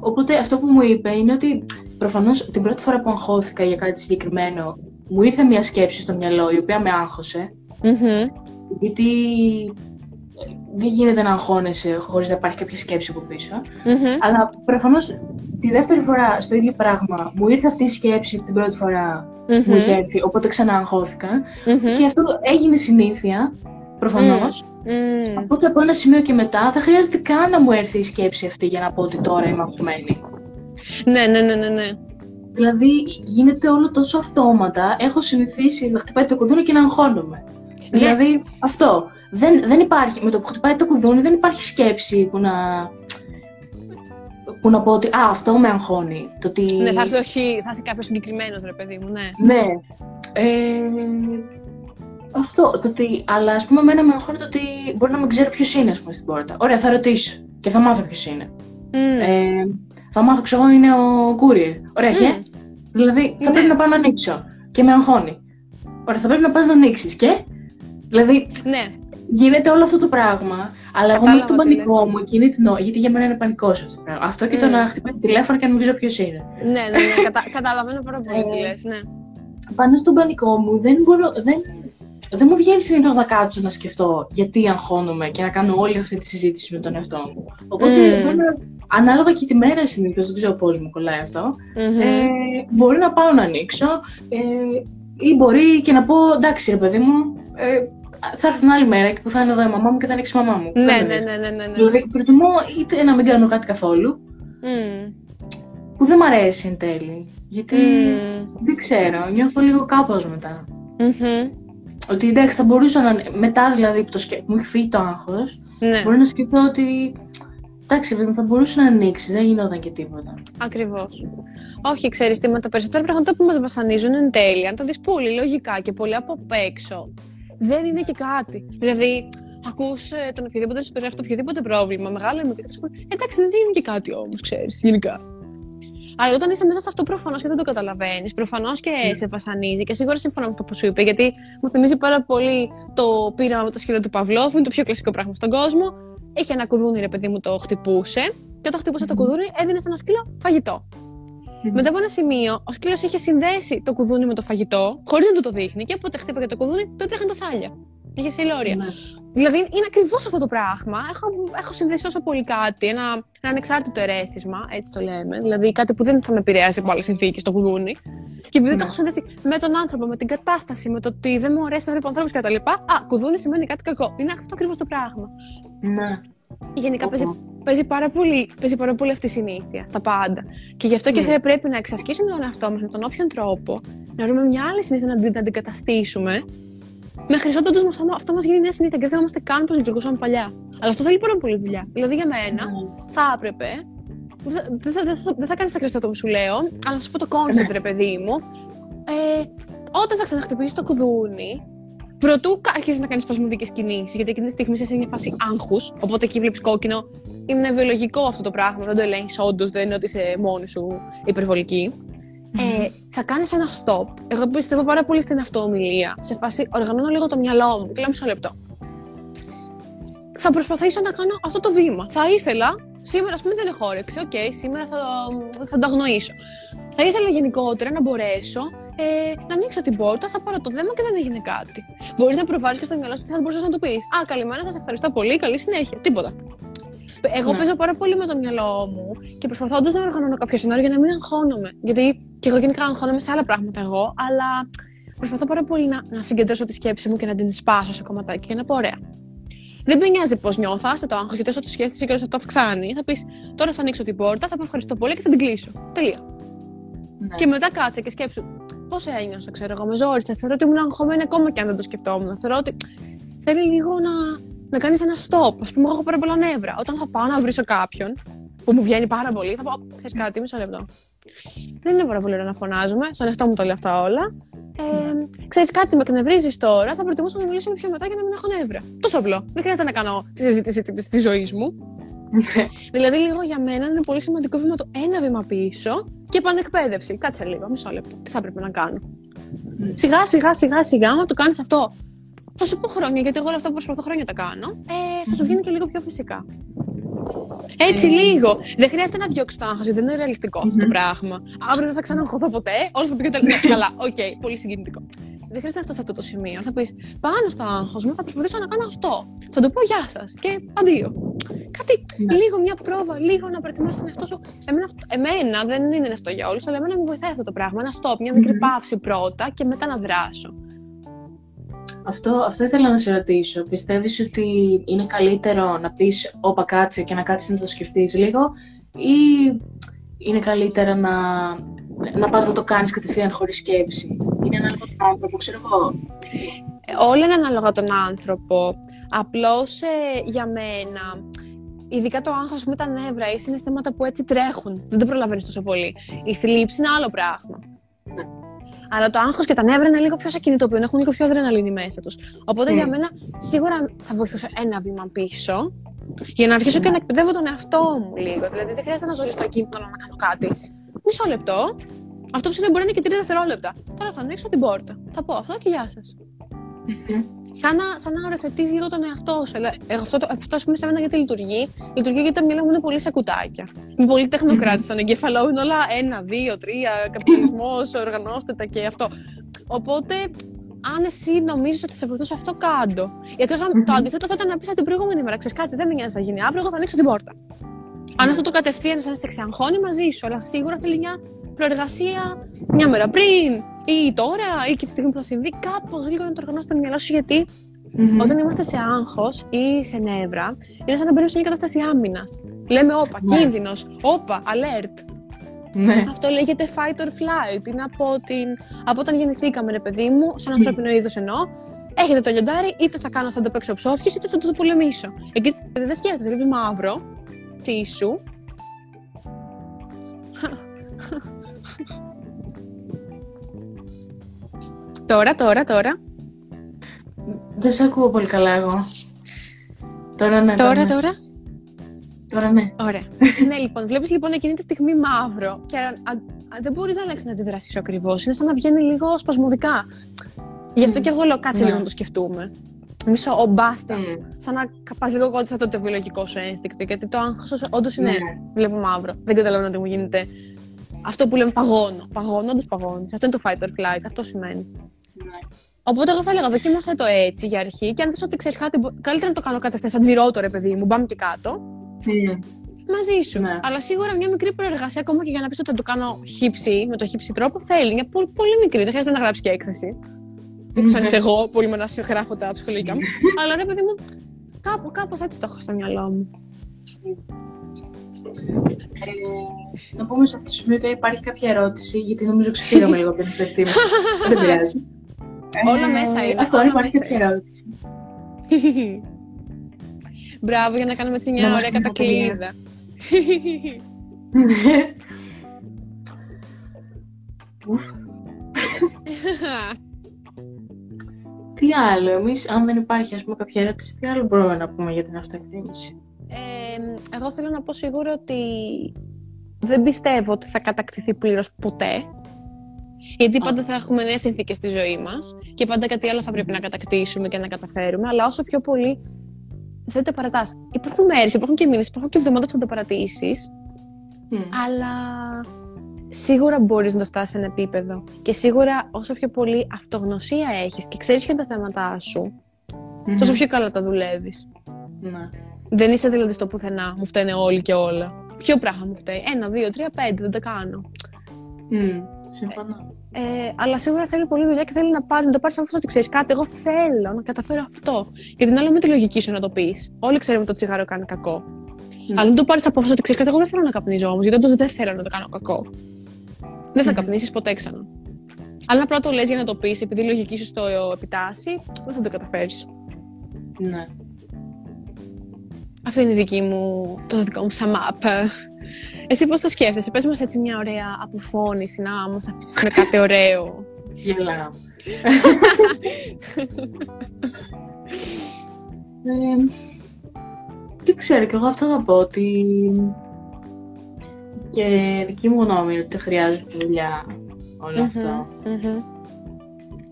οπότε αυτό που μου είπε είναι ότι προφανώς την πρώτη φορά που αγχώθηκα για κάτι συγκεκριμένο, μου ήρθε μια σκέψη στο μυαλό η οποία με αγχωσε Γιατί δεν γίνεται να αγχώνεσαι χωρίς να υπάρχει κάποια σκέψη από Αλλά προφανώς τη δεύτερη φορά στο ίδιο πράγμα μου ήρθε αυτή η σκέψη την πρώτη φορά mm-hmm. μου είχε έρθει, οπότε ξανά Και αυτό έγινε συνήθεια, προφανώς. Mm. Οπότε από ένα σημείο και μετά δεν χρειάζεται καν να μου έρθει η σκέψη αυτή για να πω ότι τώρα είμαι αγχωμένη. Ναι, ναι, ναι, ναι, ναι. Δηλαδή γίνεται όλο τόσο αυτόματα. Έχω συνηθίσει να χτυπάει το κουδούνι και να αγχώνομαι. Ναι. Δηλαδή αυτό. Δεν, δεν υπάρχει, με το που χτυπάει το κουδούνι δεν υπάρχει σκέψη που να... που να πω ότι α, αυτό με αγχώνει. Το ότι... Ναι, θα έρθει, όχι, θα έρθει κάποιος συγκεκριμένος, ρε παιδί μου, ναι. Ναι. Ε, αυτό, το ότι, αλλά ας πούμε, εμένα με αγχώνει το ότι μπορεί να μην ξέρω ποιος είναι, ας πούμε, στην πόρτα. Ωραία, θα ρωτήσω και θα μάθω ποιος είναι. Mm. Ε, θα μάθω, ξέρω είναι ο courier. Ωραία, mm. και. Δηλαδή, θα ναι. πρέπει να πάω να ανοίξω και με αγχώνει. Ωραία, θα πρέπει να πας να ανοίξεις και. Δηλαδή, ναι. Γίνεται όλο αυτό το πράγμα. Αλλά εγώ είμαι στον πανικό μου εκείνη την ώρα. Γιατί για μένα είναι πανικό αυτό το πράγμα. Αυτό και το να χτυπάει τηλέφωνο και να μην ξέρω ποιος είναι. Ναι, ναι, ναι. Κατα... Καταλαβαίνω πάρα πολύ τι λες. Ναι. Πάνω στον πανικό μου δεν μπορώ. Δεν δεν μου βγαίνει συνήθως να κάτσω να σκεφτώ γιατί αγχώνομαι και να κάνω όλη αυτή τη συζήτηση με τον εαυτό μου. Οπότε, mm. ανάλογα και τη μέρα συνήθως, δεν ξέρω πώς μου κολλάει αυτό, mm-hmm. ε, μπορεί να πάω να ανοίξω ε, ή μπορεί και να πω εντάξει, ρε παιδί μου, ε, θα έρθει την άλλη μέρα και που θα είναι εδώ η μαμά μου και θα ανοίξει η μαμά μου. Ναι, ναι, ναι, ναι, ναι, ναι. Δηλαδή, προτιμώ είτε να μην κάνω κάτι καθόλου, mm. που δεν μ' αρέσει εν τέλει. Γιατί mm. δεν ξέρω, νιώθω λίγο κάπως μετά. Mm-hmm. Ότι εντάξει, θα μπορούσα να. Μετά δηλαδή που το σκε... μου έχει φύγει το άγχος, ναι. μπορεί να σκεφτώ ότι. Εντάξει, θα μπορούσε να ανοίξεις, δεν γινόταν και τίποτα. Ακριβώς. Όχι, ξέρεις τι, με τα περισσότερα πράγματα που μας βασανίζουν εν τέλει, αν τα δεις πολύ λογικά και πολύ από έξω, δεν είναι και κάτι. Δηλαδή, ακούς ε, τον οποιοδήποτε σου περιγράφει το οποιοδήποτε πρόβλημα, μεγάλο ή μικρό, εντάξει, δεν είναι και κάτι όμως, ξέρεις, γενικά. Αλλά όταν είσαι μέσα σε αυτό, προφανώς και δεν το καταλαβαίνεις. Προφανώς και mm. σε βασανίζει. Και σίγουρα συμφωνώ με το που σου είπε, γιατί μου θυμίζει πάρα πολύ το πείραμα με το σκύλο του Παυλόφ. Είναι το πιο κλασικό πράγμα στον κόσμο. Έχει ένα κουδούνι, ρε παιδί μου, το χτυπούσε. Και όταν χτυπούσε mm. το κουδούνι, έδινε σε ένα σκύλο φαγητό. Mm. Μετά από ένα σημείο, ο σκύλος είχε συνδέσει το κουδούνι με το φαγητό, χωρίς να του το δείχνει. Και όποτε χτύπαγε το κουδούνι, το έτρεχαν τα σάλια. Είχε σιλόρια. Mm. Δηλαδή είναι ακριβώς αυτό το πράγμα. Έχω, έχω συνδέσει τόσο πολύ κάτι, ένα, ένα ανεξάρτητο ερέθισμα, έτσι το λέμε. Δηλαδή κάτι που δεν θα με επηρεάσει από άλλες συνθήκες, το κουδούνι. Και επειδή ναι. το έχω συνδέσει με τον άνθρωπο, με την κατάσταση, με το ότι δεν μου αρέσει να βλέπω ανθρώπους κτλ. Α, κουδούνι σημαίνει κάτι κακό. Είναι αυτό ακριβώς το πράγμα. Ναι. Γενικά παίζει, παίζει, πάρα πολύ, παίζει πάρα πολύ αυτή η συνήθεια στα πάντα. Και γι' αυτό και ναι. θα πρέπει να εξασκήσουμε τον εαυτό μας με τον όποιον τρόπο, να βρούμε μια άλλη συνήθεια να την αντικαταστήσουμε Μέχρι ότου αυτό, αυτό μας γίνει μια συνήθεια και δεν θυμάμαστε καν πώς λειτουργούσαμε παλιά. Αλλά αυτό θέλει πάρα πολύ δουλειά. Δηλαδή για μένα mm. θα έπρεπε. Δεν θα, δε θα, κάνεις τα κρυστά που σου λέω, αλλά θα σου πω το concept, ναι. ρε παιδί μου. Ε, όταν θα ξαναχτυπήσεις το κουδούνι, Προτού αρχίσεις να κάνεις σπασμωδικές κινήσεις, γιατί εκείνη τη στιγμή είσαι σε μια φάση άγχους. Οπότε εκεί βλέπεις κόκκινο. Είναι βιολογικό αυτό το πράγμα, δεν το ελέγχεις όντως, δεν είναι ότι είσαι μόνη σου υπερβολική ε, θα κάνεις ένα stop. Εγώ πιστεύω πάρα πολύ στην αυτοομιλία. Σε φάση, οργανώνω λίγο το μυαλό μου. Κλείνω μισό λεπτό. Θα προσπαθήσω να κάνω αυτό το βήμα. Θα ήθελα, σήμερα ας πούμε δεν έχω όρεξη, OK, okay, σήμερα θα, θα το αγνοήσω. Θα ήθελα γενικότερα να μπορέσω ε, να ανοίξω την πόρτα, θα πάρω το δέμα και δεν έγινε κάτι. Μπορείς να προβάλλεις και στο μυαλό σου και θα μπορούσες να του πεις Α, καλημέρα, σας ευχαριστώ πολύ, καλή συνέχεια. Τίποτα. Εγώ ναι. παίζω πάρα πολύ με το μυαλό μου και προσπαθώ όντω να οργανώνω κάποιο σενάριο για να μην αγχώνομαι. Γιατί και εγώ γενικά αγχώνομαι σε άλλα πράγματα εγώ, αλλά προσπαθώ πάρα πολύ να, να συγκεντρώσω τη σκέψη μου και να την σπάσω σε κομματάκι και να πω ωραία. Δεν με νοιάζει πώς νιώθω, άσε το άγχος, γιατί όσο το σκέφτεσαι και όσο το αυξάνει, θα πεις τώρα θα ανοίξω την πόρτα, θα πω ευχαριστώ πολύ και θα την κλείσω. Τελεία. Ναι. Και μετά κάτσε και σκέψου πώς ένιωσα, ξέρω εγώ, με ζόρισα. Θεωρώ ότι ήμουν αγχωμένη ακόμα και αν δεν το σκεφτόμουν. Θεωρώ ότι θέλει λίγο να, να κάνεις ένα stop. Α πούμε, έχω πάρα πολλά νεύρα. Όταν θα πάω να βρίσω κάποιον, που μου βγαίνει πάρα πολύ, θα πω: Ξέρεις κάτι, μισό λεπτό. Δεν είναι πάρα πολύ ωραίο να φωνάζουμε. Στον εαυτό μου το λέω αυτά όλα. Ε, Ξέρεις κάτι, με εκνευρίζεις τώρα. Θα προτιμούσα να μιλήσουμε πιο μετά για να μην έχω νεύρα. Τόσο απλό. Δεν χρειάζεται να κάνω τη συζήτηση της ζωής μου. Ναι. δηλαδή, λίγο για μένα είναι πολύ σημαντικό βήμα το ένα βήμα πίσω και επανεκπαίδευση. Κάτσε λίγο, μισό λεπτό. Τι θα έπρεπε να κάνω; Ναι. Σιγά, σιγά, σιγά, σιγά, άμα το κάνεις αυτό θα σου πω χρόνια, γιατί εγώ όλα αυτά που προσπαθώ χρόνια τα κάνω. Ε, θα σου βγαίνει και λίγο πιο φυσικά. Έτσι ε. λίγο. Δεν χρειάζεται να διώξεις το άγχος, γιατί δεν είναι ρεαλιστικό αυτό το πράγμα. Αύριο δεν θα ξαναγχωθώ ποτέ. Όλα θα πηγαίνουν καλά. Οκ, πολύ συγκινητικό. Δεν χρειάζεται να φτάσει σε αυτό το σημείο. Θα πεις πάνω στο άγχος μου, θα προσπαθήσω να κάνω αυτό. Θα του πω γεια σας και αντίο. Κάτι, ναι. λίγο μια πρόβα, λίγο να προετοιμάσεις τον εαυτό σου. Εμένα, εμένα δεν είναι αυτό για όλους, αλλά εμένα μου βοηθάει αυτό το πράγμα. Ένα stop, μια μικρή παύση πρώτα και μετά να δράσω. Αυτό, αυτό ήθελα να σε ρωτήσω. Πιστεύεις ότι είναι καλύτερο να πεις όπα κάτσε και να κάτσεις να το σκεφτείς λίγο ή είναι καλύτερα να, να πας να το κάνεις κατευθείαν χωρίς σκέψη; Είναι ανάλογα τον άνθρωπο, ξέρω εγώ. Όλα είναι ανάλογα τον άνθρωπο. Απλώς ε, για μένα ειδικά το άγχος με τα νεύρα ή συναισθήματα που έτσι τρέχουν. Δεν το προλαβαίνεις τόσο πολύ. Η θλίψη είναι άλλο πράγμα. Ναι. Αλλά το άγχος και τα νεύρα είναι λίγο πιο ακινητοποιούν, έχουν λίγο πιο αδρεναλίνη μέσα τους. Οπότε για μένα σίγουρα θα βοηθούσε ένα βήμα πίσω για να αρχίσω και να εκπαιδεύω τον εαυτό μου λίγο. Δηλαδή δεν χρειάζεται να ζω στο κίνητο να κάνω κάτι. Μισό λεπτό. Αυτό που συμβαίνει μπορεί να είναι και τρία δευτερόλεπτα. Τώρα θα ανοίξω την πόρτα. Θα πω αυτό και γεια σας. Σαν να, σαν να οριοθετεί λίγο τον εαυτό σου. Εγώ αυτό, αυτό πούμε σε μένα γιατί λειτουργεί. Λειτουργεί γιατί τα μυαλά μου είναι πολύ σε κουτάκια. Είμαι πολύ τεχνοκράτης. Στον εγκέφαλό είναι όλα ένα, δύο, τρία. Καπιταλισμός, οργανώστε τα και αυτό. Οπότε αν εσύ νομίζεις ότι θα βοηθούσε αυτό, κάτω. Γιατί το αντίθετο θα ήταν να πεις από την προηγούμενη μέρα: Ξέρεις κάτι, δεν με νοιάζει, θα γίνει αύριο, εγώ θα ανοίξω την πόρτα. Αν αυτό το κατευθείαν σαν να σε ξαγχώνει μαζί σου, αλλά σίγουρα θέλει μια προεργασία μια μέρα πριν ή τώρα ή και τη στιγμή που θα συμβεί, κάπως λίγο να το οργανώσει το μυαλό σου. Γιατί mm-hmm. όταν είμαστε σε άγχος ή σε νεύρα, είναι σαν να μπαίνουμε σε μια κατάσταση άμυνας. Λέμε, όπα, yeah. Ναι. κίνδυνος, όπα, alert. Ναι. Αυτό λέγεται fight or flight. Είναι από, την... από όταν γεννηθήκαμε, ρε παιδί μου, σαν ανθρώπινο είδος εννοώ. Έχετε το λιοντάρι, είτε θα κάνω θα το παίξω ψόφιος, είτε θα το πολεμήσω. Εκεί δεν σκέφτεσαι, βλέπει μαύρο, τσίσου. Τώρα, τώρα, τώρα. Δεν σε ακούω πολύ καλά εγώ. Τώρα ναι. Τώρα, τώρα. Τώρα ναι. Ωραία. ναι, λοιπόν, βλέπεις λοιπόν εκείνη τη στιγμή μαύρο και α, α, δεν μπορεί να αλλάξει την αντιδράσεις σου ακριβώς. Είναι σαν να βγαίνει λίγο σπασμωδικά. Γι' αυτό και εγώ λέω κάτσε ναι. λίγο να το σκεφτούμε. Μισό, ο μπάστα. Mm. Σαν να πα λίγο κόντρα αυτό το βιολογικό σου ένστικτο. Γιατί το άγχος όντως είναι. Ναι. Βλέπω μαύρο. Δεν καταλαβαίνω τι μου γίνεται. Αυτό που λέμε παγώνω. Παγώνω, όντω παγώνεις. Αυτό είναι το fight or flight. Αυτό σημαίνει. Ναι. Οπότε εγώ θα έλεγα δοκίμασα το έτσι για αρχή και αν δει ότι ξέρεις κάτι, καλύτερα να το κάνω κάτι σαν τζιρότο, ρε παιδί μου, μπαμ και κάτω. Mm. Μαζί σου. Ναι. Αλλά σίγουρα μια μικρή προεργασία, ακόμα και για να πεις ότι θα το κάνω χύψη, με το χύψη τρόπο, θέλει. Μια πολύ, πολύ μικρή. Δεν χρειάζεται να γράψει και έκθεση. Δεν σαν είσαι εγώ, πολύ με να γράφω τα ψυχολογικά μου. Αλλά ρε παιδί μου, κάπου, κάπως έτσι το έχω στο μυαλό μου. Ε, να πούμε σε αυτό το σημείο ότι υπάρχει κάποια ερώτηση, γιατί νομίζω ξεφύγαμε λίγο από την Δεν πειράζει. Όλα μέσα είναι. Αυτό υπάρχει κάποια ερώτηση. Μπράβο για να κάνουμε έτσι μια ωραία κατακλείδα. τι άλλο, εμείς, αν δεν υπάρχει ας πούμε, κάποια ερώτηση, τι άλλο μπορούμε να πούμε για την αυτοεκτίμηση; Ε, εγώ θέλω να πω σίγουρα ότι δεν πιστεύω ότι θα κατακτηθεί πλήρως ποτέ. Γιατί πάντα θα έχουμε νέες συνθήκες στη ζωή μας και πάντα κάτι άλλο θα πρέπει να κατακτήσουμε και να καταφέρουμε. Αλλά όσο πιο πολύ δεν το παρατάς. Υπάρχουν μέρες, υπάρχουν και μήνες, υπάρχουν και εβδομάδες που θα το παρατήσεις. Αλλά σίγουρα μπορείς να το φτάσεις σε ένα επίπεδο. Και σίγουρα όσο πιο πολύ αυτογνωσία έχεις και ξέρεις ποια είναι τα θέματα σου, mm τόσο πιο καλά τα δουλεύεις. Ναι. Δεν είσαι δηλαδή στο πουθενά, μου φταίνε όλοι και όλα. Ποιο πράγμα μου φταίει; Ένα, δύο, τρία, πέντε, δεν τα κάνω. Mm. Συμφωνώ. Ε, αλλά σίγουρα θέλει πολύ δουλειά και θέλει να, πάρει, να το πάρεις αυτό ότι ξέρεις κάτι. Εγώ θέλω να καταφέρω αυτό. Και την άλλη με τη λογική σου να το πεις. Όλοι ξέρουμε ότι το τσιγάρο κάνει κακό. Mm. Αλλά δεν το πάρεις από αυτό ότι ξέρεις κάτι. Εγώ δεν θέλω να καπνίζω όμως, γιατί όντως δεν θέλω να το κάνω κακό. Δεν θα mm. καπνίσεις ποτέ ξανά. Αλλά απλά το λες για να το πεις, επειδή η λογική σου το επιτάσσει, δεν θα το καταφέρεις. Ναι. Αυτό είναι η δική μου, το δικό μου sum up. Εσύ πώς το σκέφτεσαι, πες μας έτσι μια ωραία αποφώνηση, να μας αφήσεις με κάτι ωραίο. Γελάω. ε, τι ξέρω, και εγώ αυτό θα πω, ότι και δική μου γνώμη είναι ότι χρειάζεται δουλειά όλο αυτό.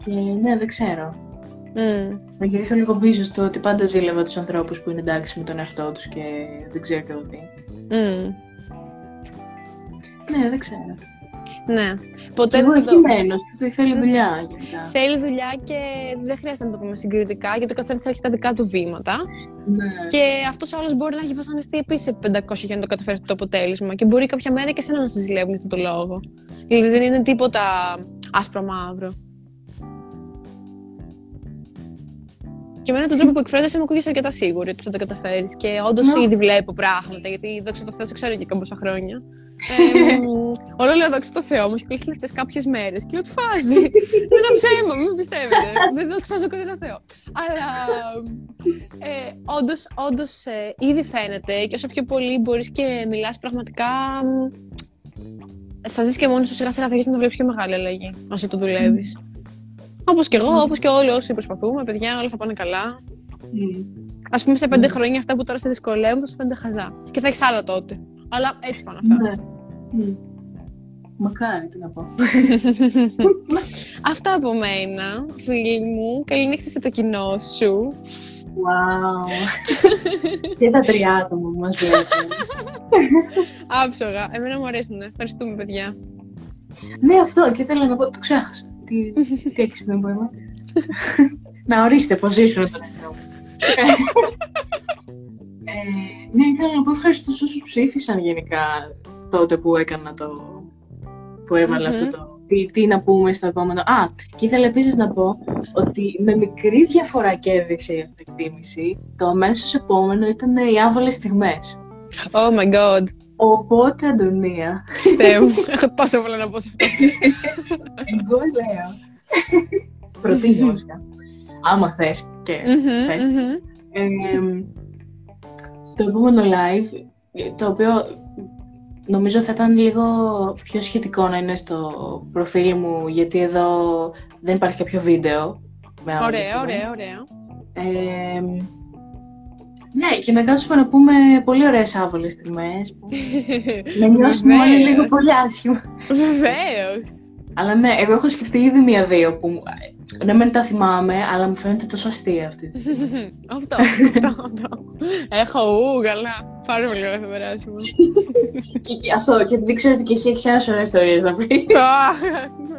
Και ναι, δεν ξέρω. Mm. Θα γυρίσω λίγο πίσω στο ότι πάντα ζήλευα τους ανθρώπους που είναι εντάξει με τον εαυτό τους και δεν ξέρω και εγώ τι. Mm. Ναι, δεν ξέρω. Ναι. Ποτέ Εγώ εκεί μένω, το... θέλει δουλειά γενικά. Θέλει δουλειά και δεν χρειάζεται να το πούμε συγκριτικά, γιατί ο καθένας έχει τα δικά του βήματα. Ναι. Και αυτός ο άλλος μπορεί να έχει βασανιστεί επίσης σε 500 για να το καταφέρει το αποτέλεσμα. Και μπορεί κάποια μέρα και εσένα να σα ζηλεύουν για αυτόν τον λόγο. Δηλαδή δεν είναι τίποτα άσπρο μαύρο. Και εμένα τον τρόπο που εκφράζεσαι με ακούγεσαι αρκετά σίγουρη ότι θα τα καταφέρεις. Και όντως ήδη βλέπω πράγματα, γιατί δόξα τω Θεώ σε ξέρω και καμπόσα χρόνια. ε, Όλο λέω δόξα τω Θεώ μου και τις τελευταίες κάποιες μέρες και λέω τι φάση. Δεν είναι ψέμα, μην πιστεύετε. Δεν δοξάζω κανένα Θεό. Αλλά ε, όντως, όντως ε, ήδη φαίνεται και όσο πιο πολύ μπορείς και μιλάς πραγματικά θα δεις και μόνος σου σιγά σιγά θα να το βλέπεις πιο μεγάλη αλλαγή όσο το δουλεύεις. Όπως και εγώ, όπως και όλοι όσοι προσπαθούμε, παιδιά, όλα θα πάνε καλά. Mm. Α πούμε, σε πέντε mm. χρόνια αυτά που τώρα σε δυσκολεύουν θα σου φαίνεται χαζά. Και θα έχεις άλλα τότε. Αλλά έτσι πάνε αυτά. Ναι. Mm. Μακάρι, τι να πω. Αυτά από μένα, φίλοι μου. Καληνύχτα σε το κοινό σου. Wow. και τα τρία άτομα που μας βλέπουν. Άψογα. Εμένα μου αρέσουν. Ευχαριστούμε, παιδιά. Ναι, αυτό. Και θέλω να πω, το ξέχασα. Τι, τι έξυπνο που είμαι. να ορίστε πώς ήρθε το ε, ναι, ήθελα να πω ευχαριστώ όσους ψήφισαν γενικά τότε που έκανα το. που εβαλα αυτό το. Τι, τι να πούμε στο επόμενο. Α, και ήθελα επίσης να πω ότι με μικρή διαφορά κέρδισε η αυτοεκτίμηση. Το αμέσως επόμενο ήταν οι άβολες στιγμές. Oh my god. Οπότε, Αντωνία. Πιστεύω. Έχω τόσο πολλά να πω σε αυτό. Εγώ λέω. Προτείνω, Άμα θες και θες. στο επόμενο live, το οποίο νομίζω θα ήταν λίγο πιο σχετικό να είναι στο προφίλ μου, γιατί εδώ δεν υπάρχει κάποιο βίντεο. ωραία, ωραία, ωραία. Ναι, και να κάτσουμε να πούμε πολύ ωραίες άβολες στιγμές που να νιώσουμε όλοι λίγο πολύ άσχημα. Βεβαίως. Αλλά ναι, εγώ έχω σκεφτεί ήδη μία-δύο που ναι, μεν τα θυμάμαι, αλλά μου φαίνεται τόσο αστεία αυτή τη στιγμή. αυτό, αυτό, αυτό. Έχω ου, καλά. Πάρα πολύ ωραία θα περάσουμε. και, αυτό, και δεν ξέρω ότι και εσύ έχεις ένα σωρό ιστορίες να πεις.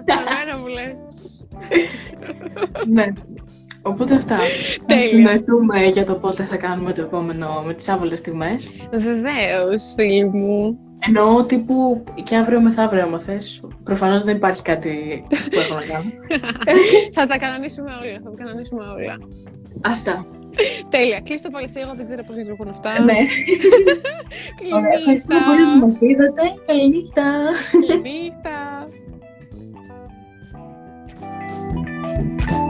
Εμένα μου λες. ναι. Οπότε αυτά. Θα συνδεθούμε για το πότε θα κάνουμε το επόμενο με τις άβολες τιμέ. Βεβαίως, φίλοι μου. Εννοώ τύπου και αύριο μεθαύριο, άμα θες. Προφανώς δεν υπάρχει κάτι που έχω να κάνω. θα τα κανονίσουμε όλα. Θα τα κανονίσουμε όλα. Αυτά. Τέλεια. Κλείστε πάλι εγώ δεν ξέρω πώς λειτουργούν αυτά. Ναι. Ωραία, ευχαριστώ πολύ που μας είδατε. Καληνύχτα. Καληνύχτα.